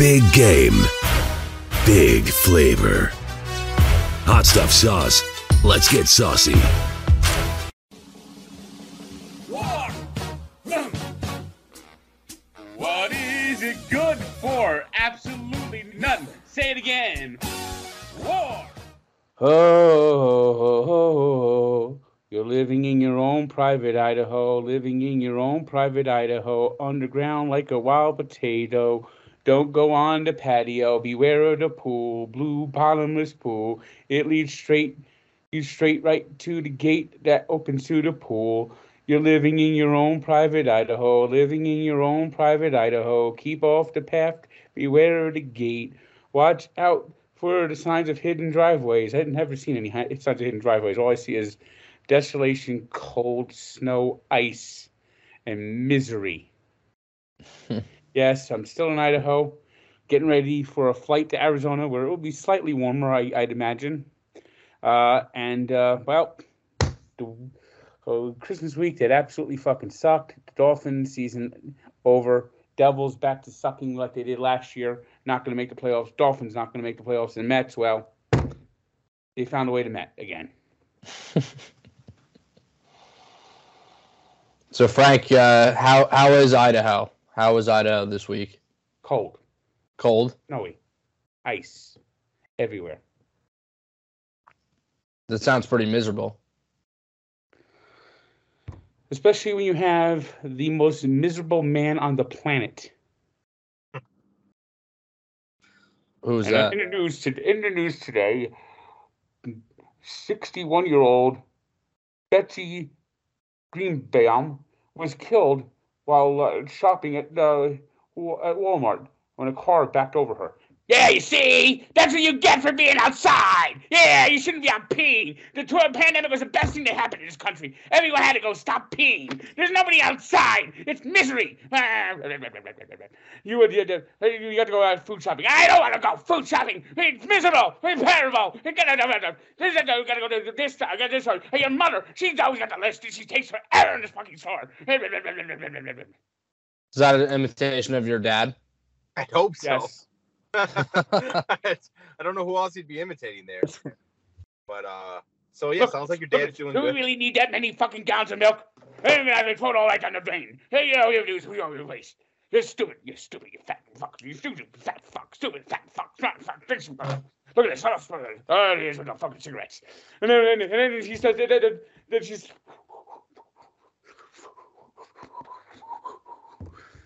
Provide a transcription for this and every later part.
Big game. Big flavor. Hot stuff sauce. Let's get saucy. War. What is it good for? Absolutely nothing. Say it again. War. Oh, you're living in your own private Idaho, living in your own private Idaho, underground like a wild potato. Don't go on the patio, beware of the pool, blue bottomless pool. It leads straight you straight right to the gate that opens to the pool. You're living in your own private Idaho, living in your own private Idaho. Keep off the path, beware of the gate. Watch out for the signs of hidden driveways. I've never seen any signs of hidden driveways. All I see is desolation, cold, snow, ice, and misery. yes, I'm still in Idaho, getting ready for a flight to Arizona where it will be slightly warmer, I, I'd imagine. Uh, and, uh, well, the uh, Christmas week that absolutely fucking sucked. The Dolphins season over. Devils back to sucking like they did last year. Not going to make the playoffs. Dolphins not going to make the playoffs. And Mets, well, they found a way to Met again. So Frank, uh, how how is Idaho? How was Idaho this week? Cold, Cold. snowy, ice everywhere. That sounds pretty miserable. Especially when you have the most miserable man on the planet. Who's And that? in the news in the news today, 61-year-old Betsy Greenbaum was killed while uh, shopping at uh, at Walmart when a car backed over her. Yeah, you see, that's what you get for being outside. Yeah, you shouldn't be out peeing. The tour pandemic was the best thing that happened in this country. Everyone had to go stop peeing. There's nobody outside. It's misery. You would you, you, you got to go out food shopping. I don't want to go food shopping. It's miserable. It's terrible. You gotta, this, you gotta go to this store. Get this store. Hey, your mother, she's always got the list. And she takes forever in this fucking store. Is that an imitation of your dad? I hope so. Yes. I don't know who else he'd be imitating there. But uh so yeah, Look, sounds like your dad's doing Do we really need that many fucking gallons of milk? Hey, man, throw it all right down the drain. Hey, you know, you do we don't waste. You're stupid. You're stupid. You fat fuck. You stupid fat fuck. Stupid fat fuck. Fat fuck. Some. Look at this. Oh, is with the fucking cigarettes. And then, and then, and she says that, that, that, that she's.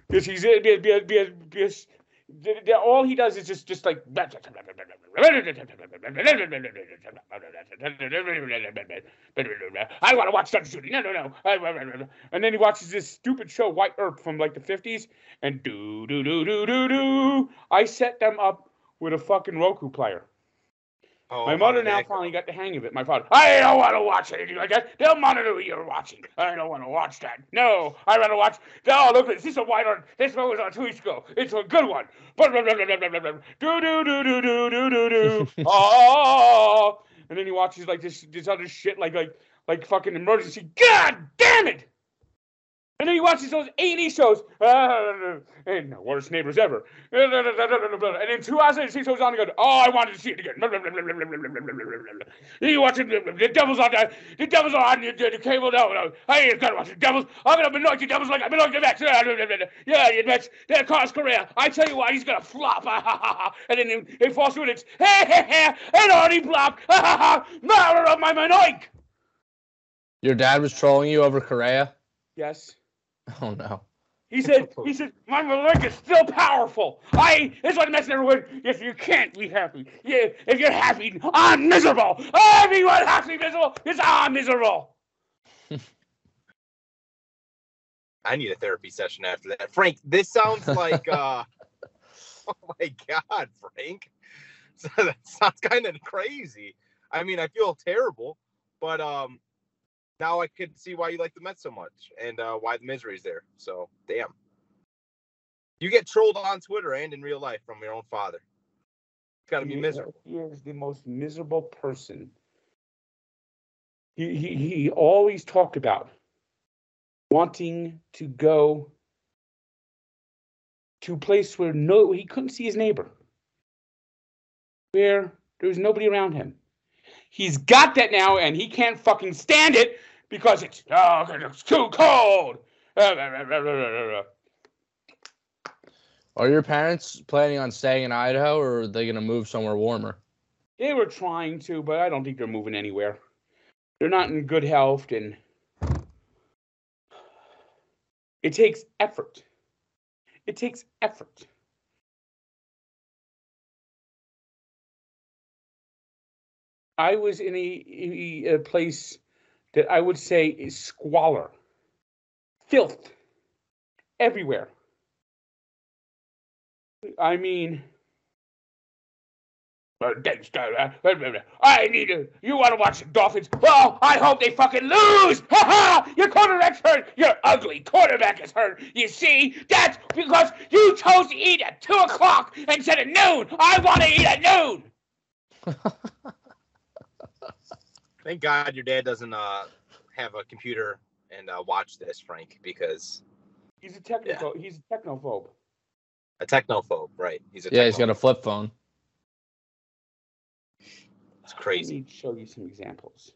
Because he's because, because the- the- all he does is just just like I want to watch Thunder Shooting. No, no, no. And then he watches this stupid show, Wyatt Earp, from like the 50s, and do do do do do do. I set them up with a fucking Roku player. Oh, my mother now finally got the hang of it. My father, I don't want to watch anything like that. They'll monitor what you're watching. I don't want to watch that. No, I rather watch. Oh, look, at this is a white on. This one was on two weeks ago. It's a good one. Do do do do do do do do. Oh, and then he watches like this this other shit like like like fucking emergency. God damn it! And then he watches those 80 shows. Uh, and the worst neighbors ever. And then two hours later, he goes on and goes, Oh, I wanted to see it again. You watch it, the devil's on the, the devil's on the, the, the cable. No, no. I ain't gonna watch the devils. I'm gonna anoint the devils like I'm anointing the Mets. Yeah, the Mets, they're across Correa. I tell you what, he's gonna flop. and then he falls through and it's, hey, hey, hey, and already blocked. Mother of my manoik. Your dad was trolling you over Correa? Yes. Oh no. He said, he said, my leg is still powerful. I, that's why the Mets never win. If you can't be happy, yeah, if you're happy, I'm miserable. Everyone has to be miserable because I'm miserable. I need a therapy session after that. Frank, this sounds like uh oh my god, Frank. that sounds kind of crazy. I mean, I feel terrible, but um now I could see why you like the Mets so much and uh why the misery's there. So damn. You get trolled on Twitter and in real life from your own father. It's gotta be He- miserable. He is the most miserable person. He, he, he always talked about wanting to go to a place where no he couldn't see his neighbor, where there was nobody around him. He's got that now, and he can't fucking stand it because it's oh, it's too cold. Uh, uh, uh, are your parents planning on staying in Idaho, or are they gonna move somewhere warmer? They were trying to, but I don't think they're moving anywhere. They're not in good health, and it takes effort. It takes effort. I was in a, a, place that I would say is squalor, filth, everywhere. I mean, uh, I need to. You want to watch the Dolphins? Well, I hope they fucking lose. Ha ha! Your quarterback's hurt. Your ugly quarterback is hurt. You see, that's because you chose to eat at two o'clock instead of noon. I want to eat at noon. Thank God your dad doesn't uh have a computer and uh, watch this, Frank, because He's a technical. He's a technophobe. a technophobe, right? He's a Yeah, he's got a flip phone. It's crazy. Let me show you some examples.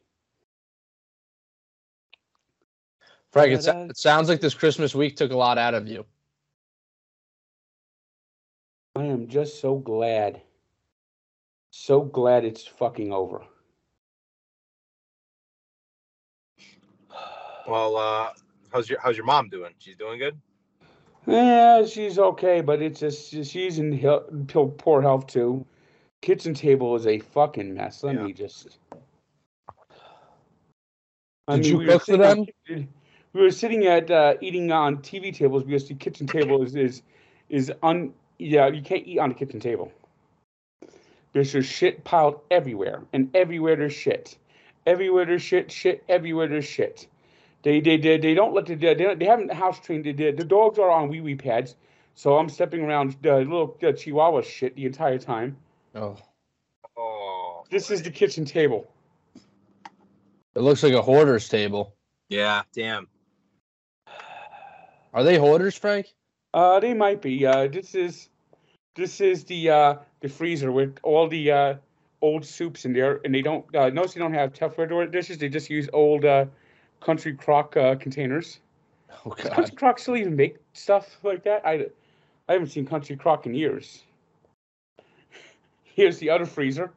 Frank, it, Da-da. it sounds like this Christmas week took a lot out of you. I am just so glad. So glad it's fucking over. Well, uh, how's your how's your mom doing? She's doing good. Yeah, she's okay, but it's just she's in hel- pill- poor health too. Kitchen table is a fucking mess. Let Yeah. me just. Did you were cook for them? ki- We were sitting at uh, eating on TV tables because the kitchen table is is is un yeah you can't eat on the kitchen table. There's just shit piled everywhere, and everywhere there's shit. Everywhere there's shit, shit. Everywhere there's shit. They they they, they don't let the they, don't- they haven't house trained the the dogs are on wee wee pads, so I'm stepping around the little uh, Chihuahua shit the entire time. Oh, Oh, This is the kitchen table. it looks like a hoarder's table. yeah. Damn. Are they hoarders, Frank? Uh, they might be. Uh, this is this is the uh the freezer with all the uh old soups in there, and they don't uh, notice they don't have Tupperware door dishes. They just use old uh country crock uh, containers. Oh Does Country Crock still even make stuff like that? I, I haven't seen Country Crock in years. Here's the other freezer.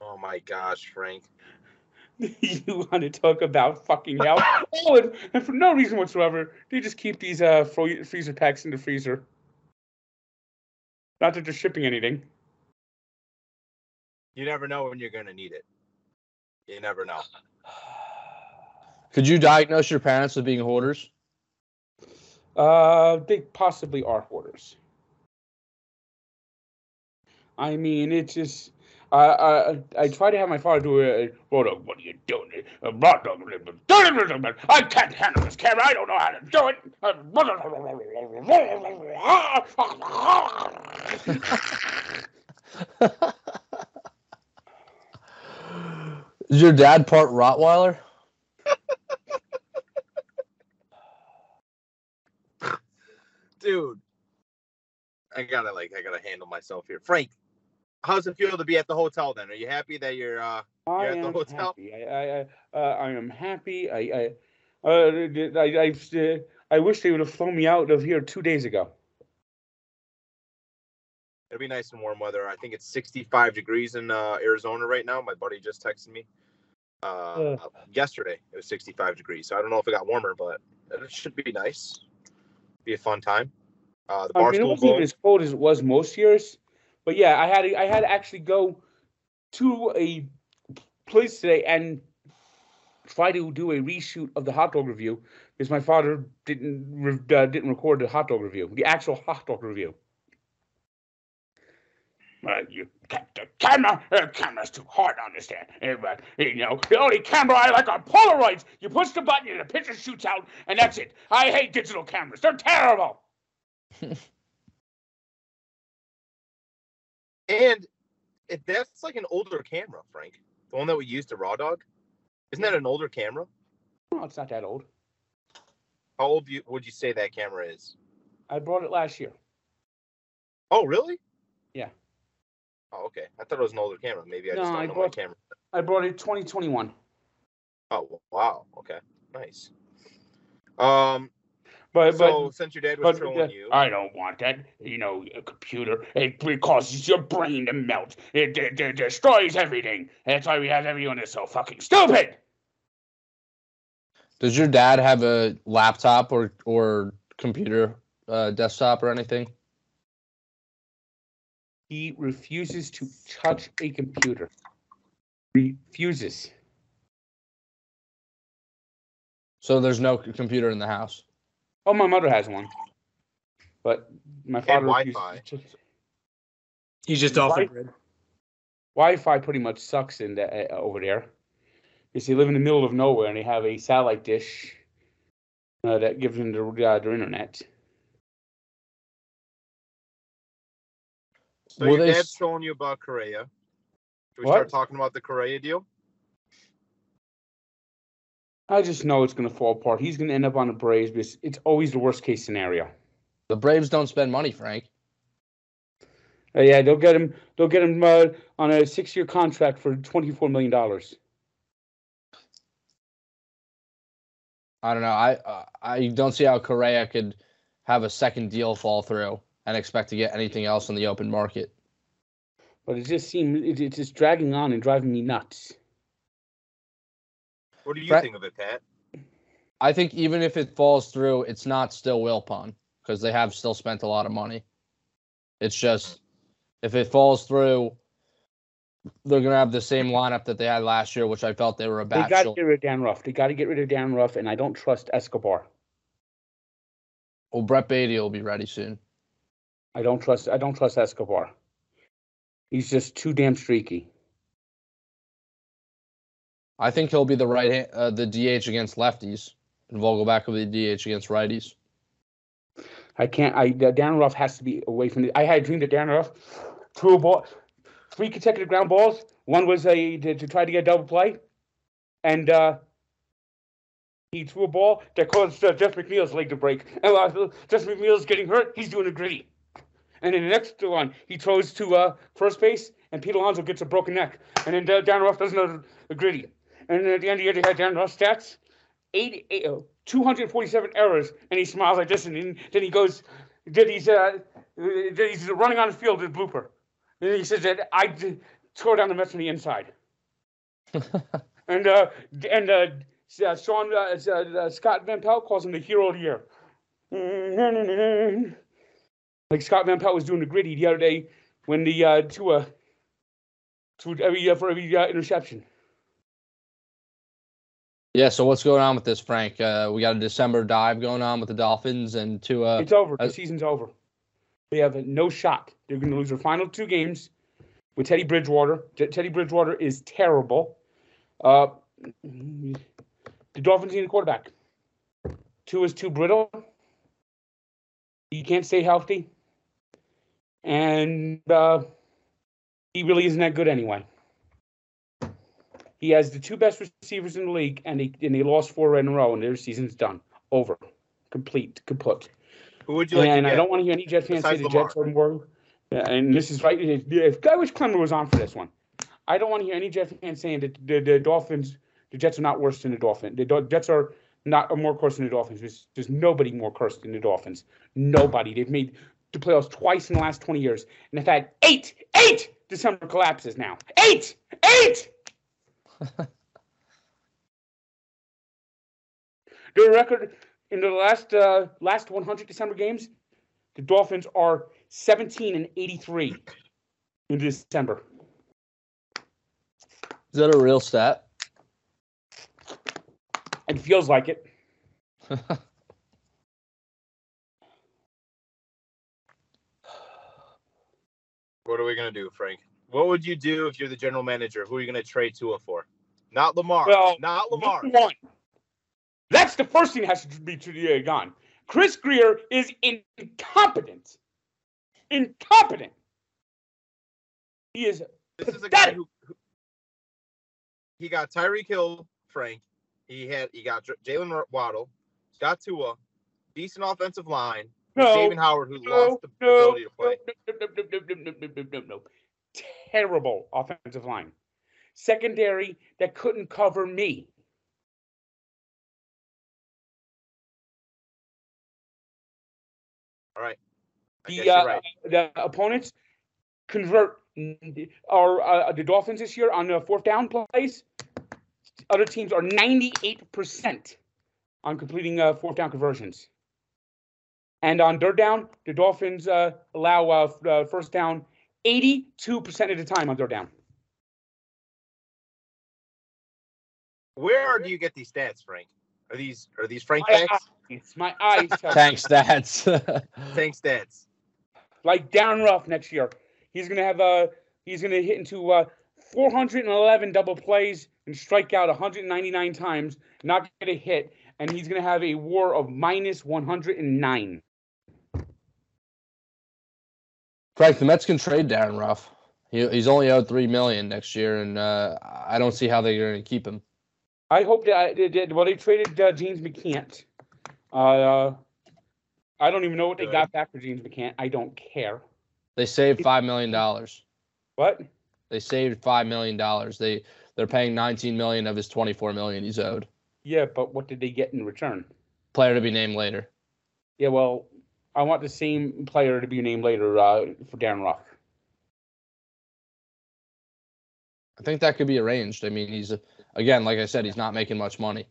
Oh my gosh, Frank. you want to talk about fucking hell? oh, and, and for no reason whatsoever, they just keep these uh fro- freezer packs in the freezer. Not that they're shipping anything. You never know when you're gonna need it. You never know. Could you diagnose your parents as being hoarders? Uh, they possibly are hoarders. I mean, it's just. I I I try to have my father do a. What, what are you doing? I can't handle this camera. I don't know how to do it. Is your dad part Rottweiler? Dude. I gotta like I gotta handle myself here. Frank, how's it feel to be at the hotel then? Are you happy that you're uh I at the am hotel? happy. I I I, uh, I am happy. I I. Uh, I, I, I, I wish they would have flown me out of here two days ago. It'll be nice and warm weather. I think it's 65 degrees in uh, Arizona right now. My buddy just texted me. Uh, Ugh. yesterday it was 65 degrees, so I don't know if it got warmer, but it should be nice. Be a fun time. Uh, the I mean, it Barstool wasn't even as cold as it was most years, but yeah, I had to, I had to actually go to a place today and try to do a reshoot of the hot dog review because my father didn't re- uh, didn't record the hot dog review, the actual hot dog review. Uh, you the camera, the camera's too hard to understand. But, you know, the only camera I like are Polaroids. You push the button and the picture shoots out, and that's it. I hate digital cameras. They're terrible. And if that's like an older camera, Frank, the one that we used to Raw Dog, isn't that an older camera? No, it's not that old. How old you, would you say that camera is? I bought it last year. Oh, really? Yeah. Oh, okay. I thought it was an older camera. Maybe I just No, don't I know bought- my camera. I bought it 2021. Oh, wow. Okay. Nice. Um. But So but since your dad was but trolling uh, you, I don't want that. You know, a computer it, it causes your brain to melt. It, it, it destroys everything. That's why we have everyone is so fucking stupid. Does your dad have a laptop or or computer, uh, desktop or anything? He refuses to touch a computer. Refuses. So there's no c- computer in the house. Oh, my mother has one, but my father refuses Wi-Fi. to touch- He's just off the Wi- grid. Wi-Fi pretty much sucks in the, uh, over there. Because they live in the middle of nowhere and they have a satellite dish uh, that gives them the, uh, their internet. So Will your they dad's s- trolling you about Correa. Should we What? start talking about the Correa deal? I just know it's going to fall apart. He's going to end up on the Braves because it's always the worst case scenario. The Braves don't spend money, Frank. Uh, yeah, they'll get him. They'll get him uh, on a six-year contract for twenty-four million dollars. I don't know. I uh, I don't see how Correa could have a second deal fall through and expect to get anything else on the open market. But it just seems it, it's just dragging on and driving me nuts. What do you Brett- think of it, Pat? I think even if it falls through, it's not still Wilpon because they have still spent a lot of money. It's just if it falls through, they're gonna have the same lineup that they had last year, which I felt they were a They got to get rid of Dan Ruff. They got to get rid of Dan Ruff, and I don't trust Escobar. Well, Brett Baty will be ready soon. I don't trust. I don't trust Escobar. He's just too damn streaky. I think he'll be the right hand, uh, the DH against lefties, and Vogelbach will be the DH against righties. I can't. I uh, Dan Ruff has to be away from the. I had a dream that Dan Ruff threw a ball, three consecutive ground balls. One was a to, to try to get a double play, and uh, he threw a ball that caused uh, Jeff McNeil's leg to break. And uh, Jeff McNeil's getting hurt. He's doing a griddy. And then the next one, he throws to uh, first base, and Pete Alonso gets a broken neck. And then uh, Dan Ruff does another a griddy. And then at the end of the year, they had Dan Ruff stats, eight, eight, uh, 247 errors, and he smiles like this, and then, then he goes, then he's, uh, he's running on the field with blooper. And he says that I d- tore down the Mets from the inside. and uh, and uh, uh, Sean uh, uh, Scott Van Pelt calls him the hero of the year. Like Scott Van Pelt was doing the griddy the other day when the uh, to uh, to every uh, for every uh, interception. Yeah. So what's going on with this, Frank? Uh, we got a December dive going on with the Dolphins and Tua. It's over. The uh, season's over. They have no shot. They're going to lose their final two games with Teddy Bridgewater. T- Teddy Bridgewater is terrible. Uh, the Dolphins need a quarterback. Tua is too brittle. He can't stay healthy. And uh, he really isn't that good anyway. He has the two best receivers in the league, and he and he lost four in a row, and their season's done. Over. Complete. Kaput. Who would you like and I don't want to hear any Jets fans say the Jets are more. And this is right. If, if I wish Clemmer was on for this one, I don't want to hear any Jets fans saying that the, the Dolphins, the Jets are not worse than the Dolphins. The Jets are not are more cursed than the Dolphins. There's, there's nobody more cursed than the Dolphins. Nobody. They've made the playoffs twice in the last 20 years, and they've had eight, eight December collapses now. Eight, eight. Their record in the last uh, last 100 December games, the Dolphins are 17 and 83 in December. Is that a real stat? It feels like it. What are we gonna do, Frank? What would you do if you're the general manager? Who are you gonna trade Tua for? Not Lamar. Well, not Lamar. One. That's the first thing that has to be to, gone. Chris Grier is incompetent. Incompetent. He is This is a guy who, who he got Tyreek Hill, Frank. He had he got Jaylen Waddle, got Tua, decent offensive line no, Xavier Howard, who no, lost the no, ability to play. No, Terrible offensive line. Secondary that couldn't cover me. All right. The, uh, right. the opponents convert are uh, the Dolphins this year on the fourth down plays. Other teams are 98% on completing uh, fourth down conversions. And on third down, the Dolphins uh, allow uh, f- uh, first down eighty two percent of the time on third down. Where do you get these stats, Frank? Are these are these Frank My facts? eyes, my eyes tell. Tank stats. Tank stats. like Darin Ruf next year. He's gonna have a he's gonna hit into uh, 411 double plays and strike out 199 times, not get a hit, and he's gonna have a WAR of minus 109. Frank, the Mets can trade Darin Ruf. He, he's only owed three million next year, and uh, I don't see how they're going to keep him. I hope that I, they did. Well, they traded uh, James McCann. Uh, I don't even know what they Good. got back for James McCann. I don't care. They saved five million dollars. What? They saved five million dollars. They they're paying nineteen million of his twenty four million he's owed. Yeah, but what did they get in return? Player to be named later. Yeah, well, I want the same player to be named later uh, for Darin Ruf. I think that could be arranged. I mean, he's a, again, like I said, he's not making much money.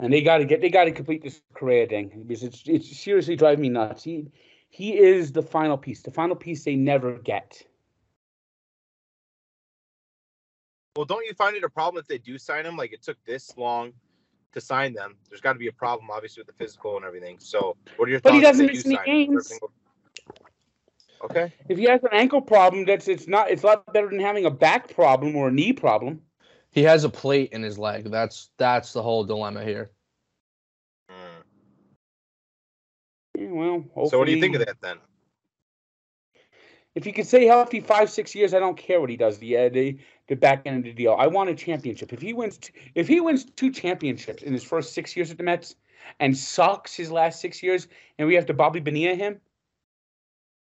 and they got to get they got to complete this career thing because it's it's seriously driving me nuts. He he is the final piece, the final piece they never get. Well, don't you find it a problem if they do sign him? Like it took this long to sign them. There's got to be a problem, obviously, with the physical and everything. So, what are your But thoughts? he doesn't miss do any games. Everything Okay. If he has an ankle problem, that's it's not it's a lot better than having a back problem or a knee problem. He has a plate in his leg. That's that's the whole dilemma here. Mm. Yeah, well, So, what do you think of that then? If he could stay healthy five six years, I don't care what he does. The uh, the the back end of the deal. I want a championship. If he wins, t- if he wins two championships in his first six years at the Mets, and sucks his last six years, and we have to Bobby Bonilla him,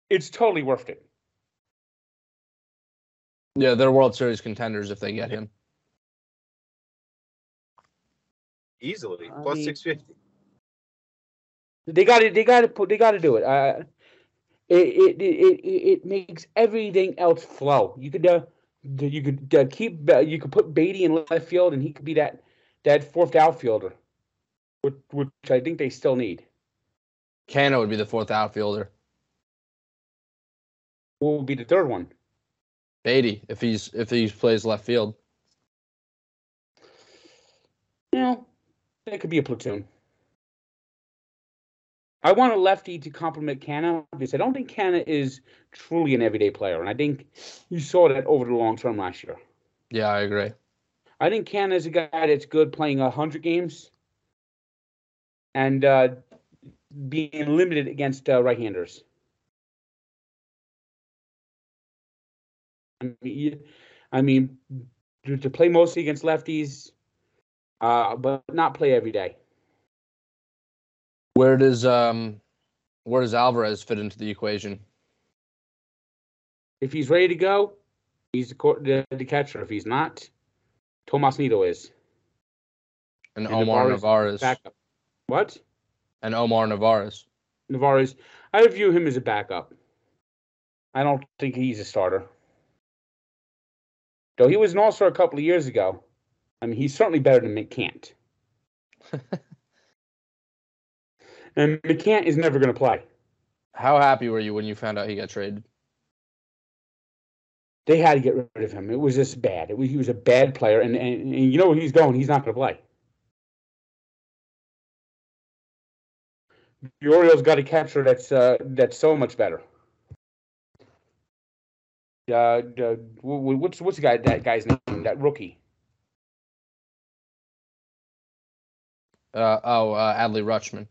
it's totally worth it. Yeah, they're World Series contenders if they get him. Easily I six fifty. They got to They got to put. They got to do it. Uh, it, it it it it makes everything else flow. You could uh, d- you could uh, keep uh, you could put Baty in left field, and he could be that that fourth outfielder, which, which I think they still need. Canha would be the fourth outfielder. Who would be the third one? Baty, if he's if he plays left field. You know, that could be a platoon. I want a lefty to complement Canha because I don't think Canha is truly an everyday player, and I think you saw that over the long term last year. Yeah, I agree. I think Canha is a guy that's good playing hundred games and uh, being limited against uh, right-handers. I mean, I mean, to, to play mostly against lefties, uh, but not play every day. Where does um where does Alvarez fit into the equation? If he's ready to go, he's the, the, the catcher. If he's not, Tomas Nido is And, And Omar Narvaez- Narvaez. backup. What? And Omar Narvaez. Narvaez, I view him as a backup. I don't think he's a starter. Though he was an all-star a couple of years ago. I mean, he's certainly better than McCann. and McCann is never going to play. How happy were you when you found out he got traded? They had to get rid of him. It was just bad. It was, he was a bad player, and, and, and you know where he's going. He's not going to play. The Orioles got a catcher that's uh, that's so much better. Uh, the, wh- what's what's the guy that guy's name? That rookie. Uh, oh, uh, Adley Rutschman.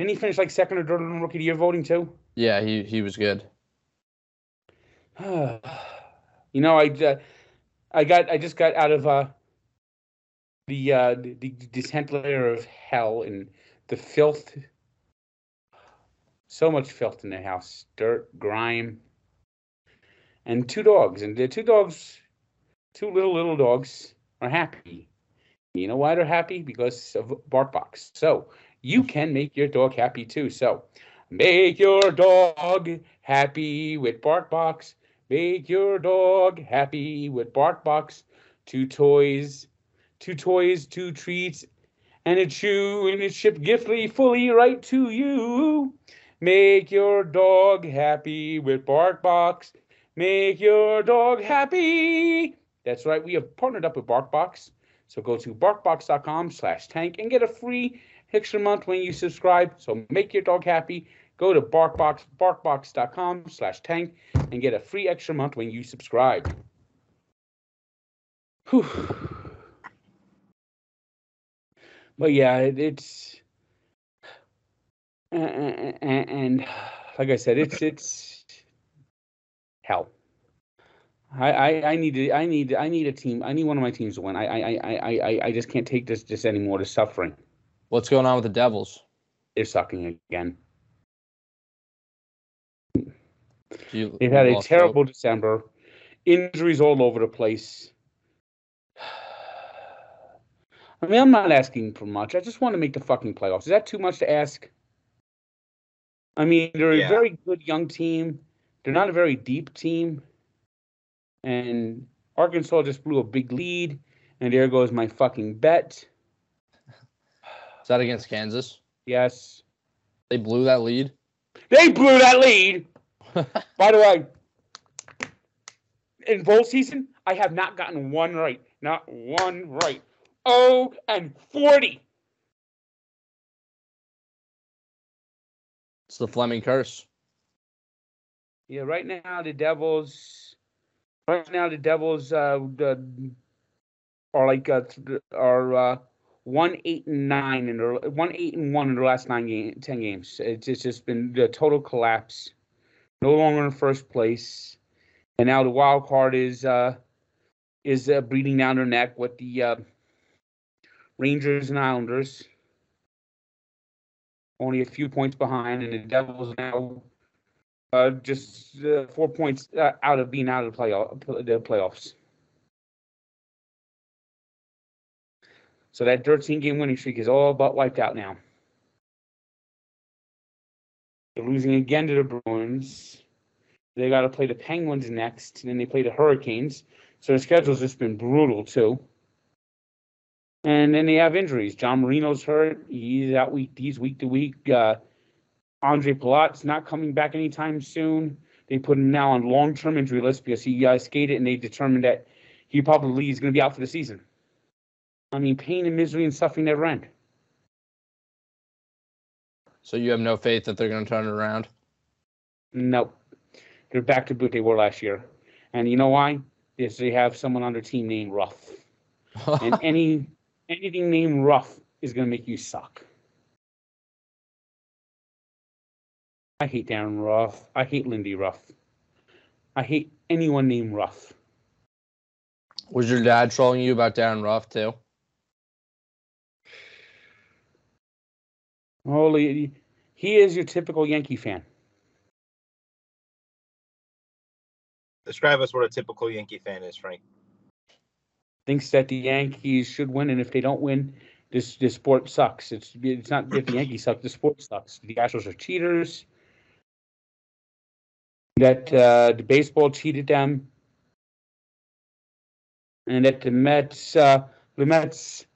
Didn't he finish like second or third in rookie of the year voting too? Yeah, he he was good. you know, I uh, I got I just got out of uh, the uh, the, the descent layer of hell and the filth. So much filth in the house, dirt, grime, and two dogs. And the two dogs, two little little dogs, are happy. You know why they're happy? Because of BarkBox. So you mm. can make your dog happy too. So make your dog happy with BarkBox. Make your dog happy with BarkBox. Two toys, two toys, two treats, and a chew, and it's shipped giftly fully right to you. Make your dog happy with BarkBox. Make your dog happy. That's right. We have partnered up with BarkBox. So go to barkbox.com slash tank and get a free extra month when you subscribe. So make your dog happy. Go to barkbox, barkbox.com slash tank and get a free extra month when you subscribe. Whew. But yeah, it, it's and, and like I said, it's it's hell. I, I, I need to, I need I need a team. I need one of my teams to win. I I, I, I, I- I just can't take this this anymore. The suffering. What's going on with the Devils? They're sucking again. You, They've had a terrible hope? December. Injuries all over the place. I mean, I'm not asking for much. I just want to make the fucking playoffs. Is that too much to ask? I mean, they're Yeah. a very good young team. They're not a very deep team. And Arkansas just blew a big lead. And there goes my fucking bet. That against Kansas? Yes. They blew that lead. They blew that lead. By the way, in bowl season, I have not gotten one right. Not one right. Oh, and 40. It's the Fleming curse. Yeah, right now the Devils. Right now the Devils uh, the, are like uh, are uh, one eight and nine in their one eight and one in the last nine game, ten games. It's, it's just been the total collapse. No longer in first place, and now the wild card is uh, is uh, breathing down their neck with the uh, Rangers and Islanders. Only a few points behind, and the Devils now uh, just uh, four points uh, out of being out of the playoff the playoffs. So that 13 game winning streak is all but wiped out now. They're losing again to the Bruins. They got to play the Penguins next, and then they play the Hurricanes. So the schedule's just been brutal too. And then they have injuries. John Marino's hurt. He's out week. He's week to week. Uh, Andre Palat's not coming back anytime soon. They put him now on long-term injury list because he uh, skated, and they determined that he probably is going to be out for the season. I mean, pain and misery and suffering never end. So you have no faith that they're going to turn it around? Nope. They're back to what they were last year. And you know why? Is they have someone on their team named Ruff. And any anything named Ruff is going to make you suck. I hate Darin Ruf. I hate Lindy Ruff. I hate anyone named Ruff. Was your dad trolling you about Darin Ruf too? Holy, he is your typical Yankee fan. Describe us what a typical Yankee fan is, Frank. Thinks that the Yankees should win, and if they don't win, this this sport sucks. It's it's not if the Yankees suck, the sport sucks. The Astros are cheaters. That uh, the baseball cheated them, and that the Mets, uh, the Mets,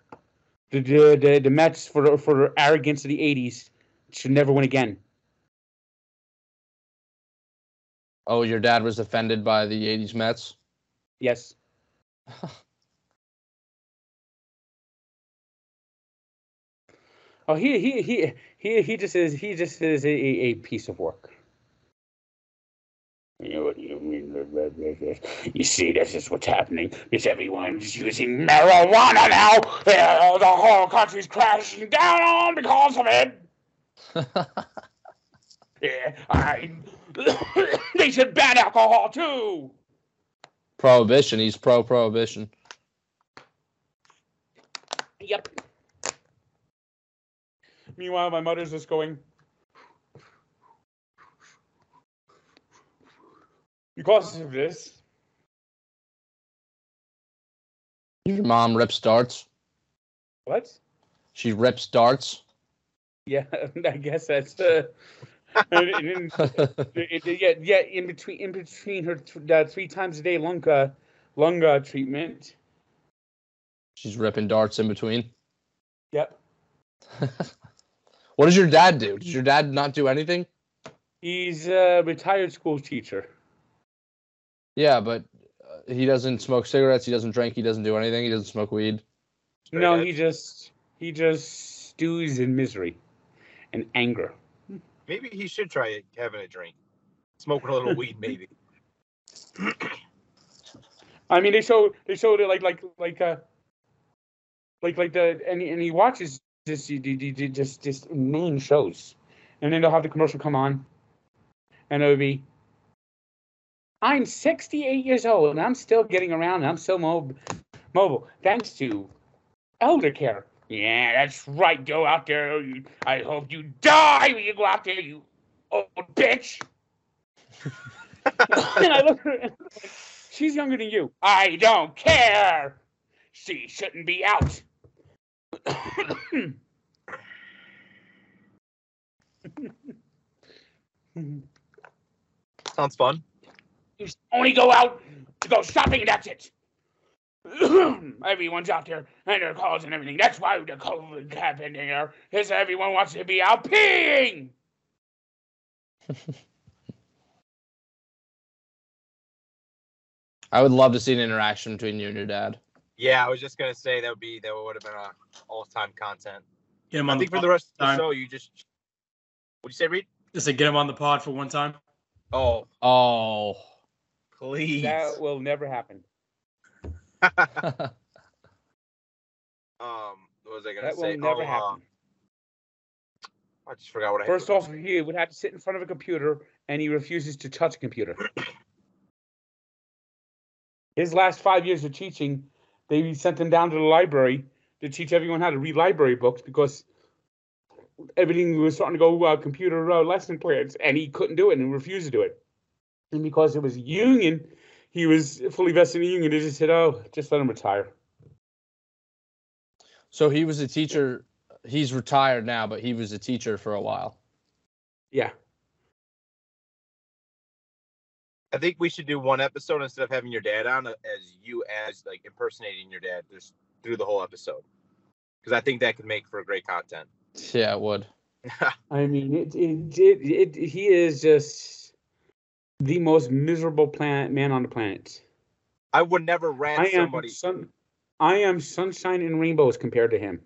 the the the, Mets for for arrogance of the '80s should never win again. Oh, your dad was offended by the 80s Mets? Yes. Oh, he he he he he just is he just is a a piece of work. You know what you mean? You see, this is what's happening. Is everyone's using marijuana now? Uh, the whole country's crashing down on because of it. Yeah, I, they should ban alcohol too. Prohibition. He's pro prohibition. Yep. Meanwhile, my mother's just going. Because of this, Your mom rips darts. what? She rips darts. Yeah, I guess that's uh, it- it- yeah, yeah. In between, in between her th- uh, three times a day lung uh, lung uh, treatment. She's ripping darts in between. Yep, What does your dad do? Does your dad not do anything? he's a retired school teacher. Yeah, but uh, he doesn't smoke cigarettes. He doesn't drink. He doesn't do anything. He doesn't smoke weed. No, he just he just stews in misery and anger. Maybe he should try having a drink, smoking a little weed, maybe. I mean, they show they showed it like like like uh like like the and he, and he watches just he- he- he just just main shows, and then they'll have the commercial come on, and it'll be. I'm 68 years old and I'm still getting around and I'm still mob- mobile thanks to elder care. Yeah, that's right. Go out there. I hope you die when you go out there, you old bitch. and I look at her like, She's younger than you. I don't care. She shouldn't be out. Sounds fun. You only go out to go shopping and that's it. Everyone's out there and their calls and everything. That's why the COVID happened here. Is everyone wants to be out peeing. I would love to see an interaction between you and your dad. Yeah, I was just gonna say that would be that would have been a all-time content. Get him I on the think for the rest of the time. show, you just. What do you say, Reed? Just to get him on the pod for one time. Oh, Oh. Please. That will never happen. um, what was I gonna That will never oh, uh, happen. I just forgot what I. First off, he would have to sit in front of a computer and he refuses to touch a computer. His last five years of teaching, they sent him down to the library to teach everyone how to read library books because everything was starting to go uh, computer uh, lesson plans, and he couldn't do it and refused to do it. And because it was union, he was fully vested in the union. They just said, "Oh, just let him retire." so he was a teacher. He's retired now, but he was a teacher for a while. Yeah, I think we should do one episode instead of having your dad on uh, as you as like impersonating your dad just through the whole episode because I think that could make for great content. Yeah, it would. I mean, it, it, it, it he is just the most miserable planet man on the planet. I would never rant I am somebody. sun, I am sunshine and rainbows compared to him.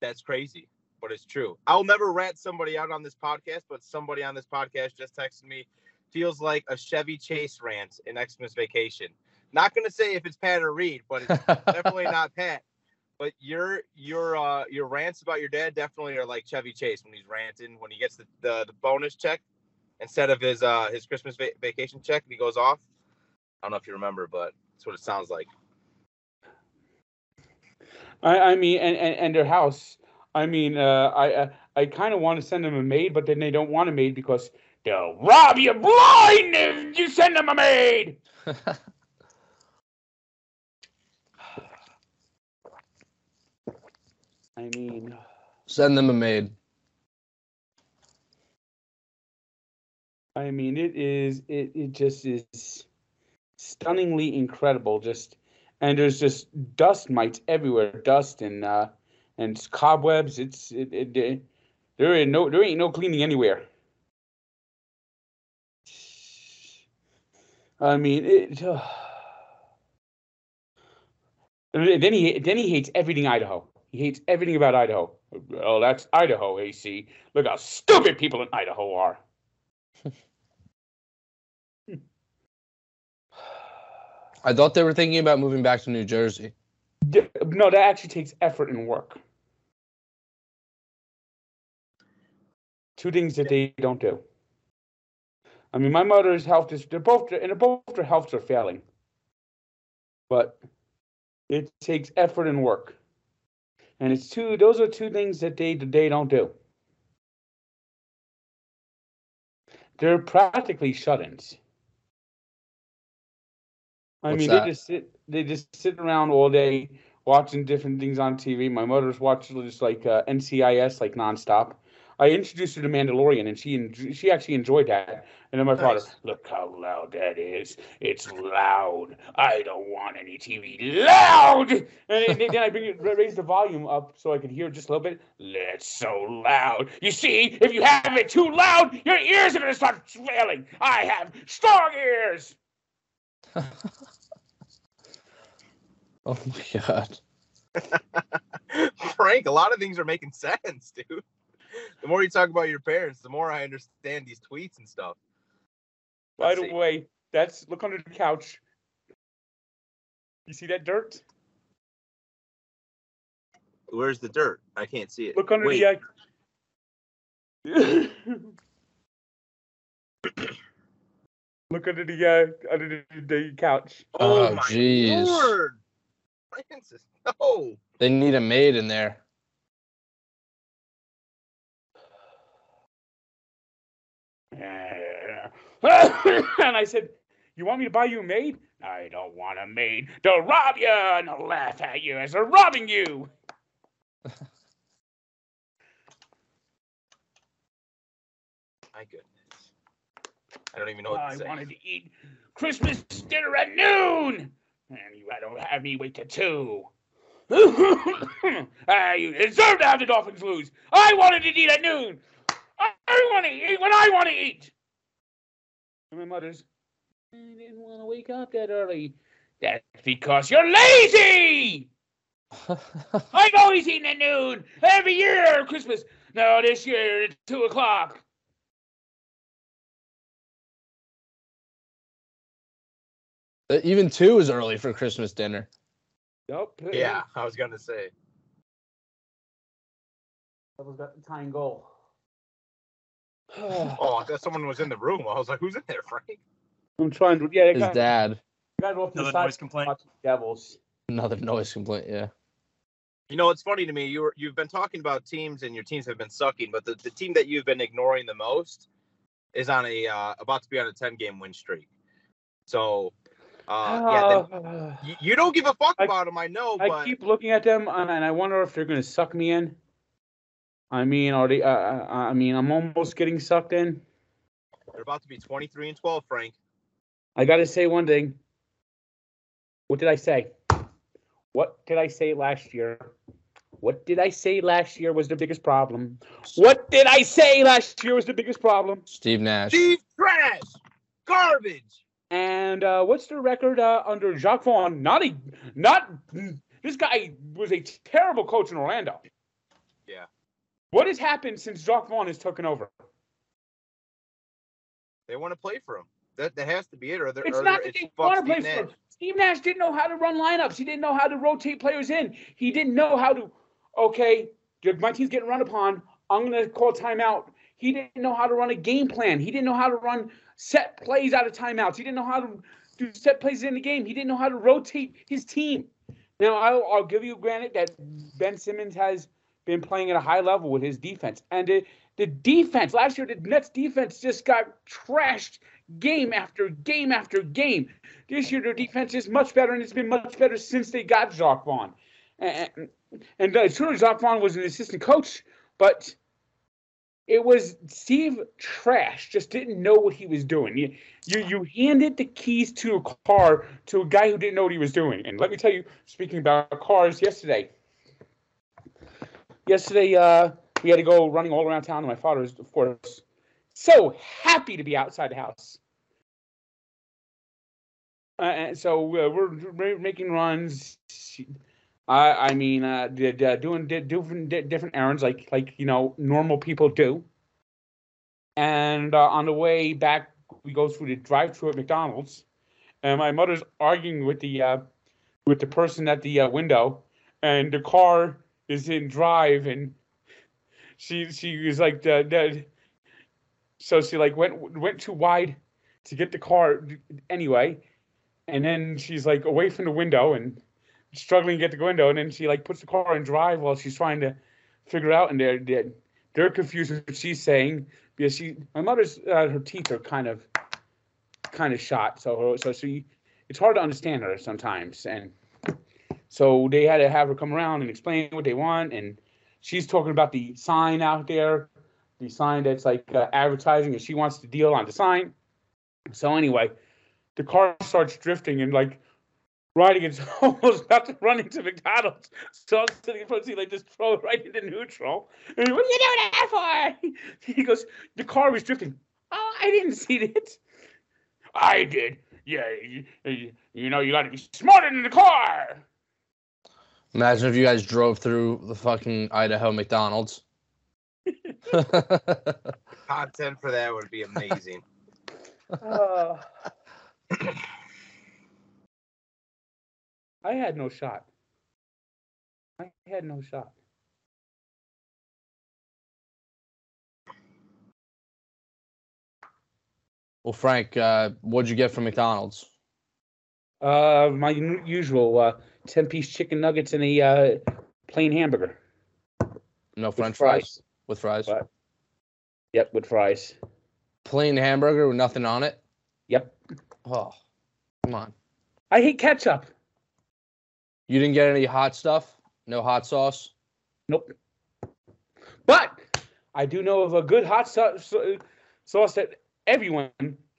That's crazy, but it's true. I'll never rat somebody out on this podcast, but somebody on this podcast just texted me. Feels like a Chevy Chase rant in Xmas Vacation. Not gonna say if it's Pat or Reed, but it's definitely not Pat. But your your uh your rants about your dad definitely are like Chevy Chase when he's ranting when he gets the the, the bonus check instead of his uh his Christmas va- vacation check and he goes off. I don't know if you remember, but that's what it sounds like. I, I mean, and, and, and their house. I mean, uh, I I, I kind of want to send them a maid, but then they don't want a maid because they'll rob you blind if you send them a maid. I mean, Send them a maid. I mean, it is it it just is stunningly incredible. Just and there's just dust mites everywhere, dust and uh and cobwebs. It's it, it, it there ain't no there ain't no cleaning anywhere. I mean, it. Uh, then he then he hates everything Idaho. He hates everything about Idaho. Oh, that's Idaho, AC. Look how stupid people in Idaho are. I thought they were thinking about moving back to New Jersey. No, that actually takes effort and work. Two things that they don't do. I mean, my mother's health is, they're both, and both their healths are failing. But it takes effort and work and it's two. Those are two things that they they don't do. They're practically shut-ins. I What's mean, that? they just sit. They just sit around all day watching different things on TV. My mother's watching just like uh, NCIS like nonstop. I introduced her to Mandalorian, and she en- she actually enjoyed that. And then my father, look how loud that is. It's loud. I don't want any TV loud. And then, I bring it, raise the volume up so I could hear just a little bit. It's so loud. You see, if you have it too loud, your ears are gonna start failing. I have strong ears. Oh my god. Frank, a lot of things are making sense, dude. The more you talk about your parents, the more I understand these tweets and stuff. By Let's the see. way, that's look under the couch. You see that dirt? Where's the dirt? I can't see it. Look under Wait, the. Uh... look under the uh, under the, the couch. oh, Oh, my jeez. lord, Francis, no. They need a maid in there. and I said, "You want me to buy you a maid? I don't want a maid. They'll rob you and they'll laugh at you as they're robbing you." My goodness. I don't even know what I to say. wanted to eat Christmas dinner at noon, and you don't have me wait till two. Ah, you deserve to have the Dolphins lose. I wanted to eat at noon. I, I want to eat when I want to eat. And my mother's, I didn't want to wake up that early. That's because you're lazy. I've always eaten at noon every year Christmas. No, this year it's two o'clock. Even two is early for Christmas dinner. Nope. Yeah, I was gonna say. Devil's got the tying goal. Oh, I thought someone was in the room. I was like, "Who's in there, Frank?" I'm trying to. Yeah, His got, dad. got to the Another noise complaint. Devils. Another noise complaint. Yeah. You know, it's funny to me. You were, you've been talking about teams, and your teams have been sucking, but the, the team that you've been ignoring the most is on a uh, about to be on a ten game win streak. So, uh, yeah, then, you, you don't give a fuck I- about them, I know, I but keep looking at them and, and I wonder if they're going to suck me in. I mean, are they? Uh, uh, I mean, I'm almost getting sucked in. they're about to be twenty three and twelve, Frank. I got to say one thing. What did I say? What did I say last year? What did I say last year was the biggest problem? What did I say last year was the biggest problem? Steve Nash. Steve trash, garbage. And uh, what's the record uh, under Jacque Vaughn? Not a, not this guy was a terrible coach in Orlando. Yeah. What has happened since Jacque Vaughn has taken over? They want to play for him. That that has to be it, or they're. It's or not that they want to play Steve for him. Steve Nash didn't know how to run lineups. He didn't know how to rotate players in. He didn't know how to. Okay, my team's getting run upon. I'm going to call timeout. He didn't know how to run a game plan. He didn't know how to run set plays out of timeouts. He didn't know how to do set plays in the game. He didn't know how to rotate his team. Now, I'll, I'll give you granted that Ben Simmons has been playing at a high level with his defense. And the, the defense, last year, the Nets defense just got trashed game after game after game. This year, their defense is much better, and it's been much better since they got Jacque Vaughn. And, and uh, sure, Jacque Vaughn was an assistant coach, but it was Steve Trash just didn't know what he was doing. You, you you handed the keys to a car to a guy who didn't know what he was doing. And let me tell you, speaking about cars, yesterday, yesterday uh, we had to go running all around town. And my father was, of course, so happy to be outside the house. Uh, and so uh, we're, we're making runs. I I mean, uh, uh, doing different di- different errands like like you know normal people do. And uh, on the way back, we go through the drive-through at McDonald's, and my mother's arguing with the uh, with the person at the uh, window, and the car is in drive, and she she was like the, the so she like went went too wide to get the car anyway, and then she's like away from the window and struggling to get the window, and then she like puts the car in drive while she's trying to figure out, and they're they're, they're confused with what she's saying because she my mother's uh, her teeth are kind of kind of shot, so so she it's hard to understand her sometimes, and so they had to have her come around and explain what they want, and she's talking about the sign out there, the sign that's like uh, advertising, and she wants to deal on the sign. So anyway, the car starts drifting and like riding it's almost about to run into McDonald's. So I'm sitting in front of the seat, like just throw it right into neutral. And what are you doing that for? He goes, the car was drifting. Oh, I didn't see it. I did. Yeah, you, you, you know, you got to be smarter than the car. Imagine if you guys drove through the fucking Idaho McDonald's. Content for that would be amazing. Uh, I had no shot. I had no shot. well, Frank, uh, what'd you get from McDonald's? Uh, my usual uh, ten piece chicken nuggets and a uh, plain hamburger. No French fries. With fries. Yep, with fries. Plain hamburger with nothing on it. Yep. Oh, come on. I hate ketchup. You didn't get any hot stuff? No hot sauce? Nope. But I do know of a good hot sau- sauce that everyone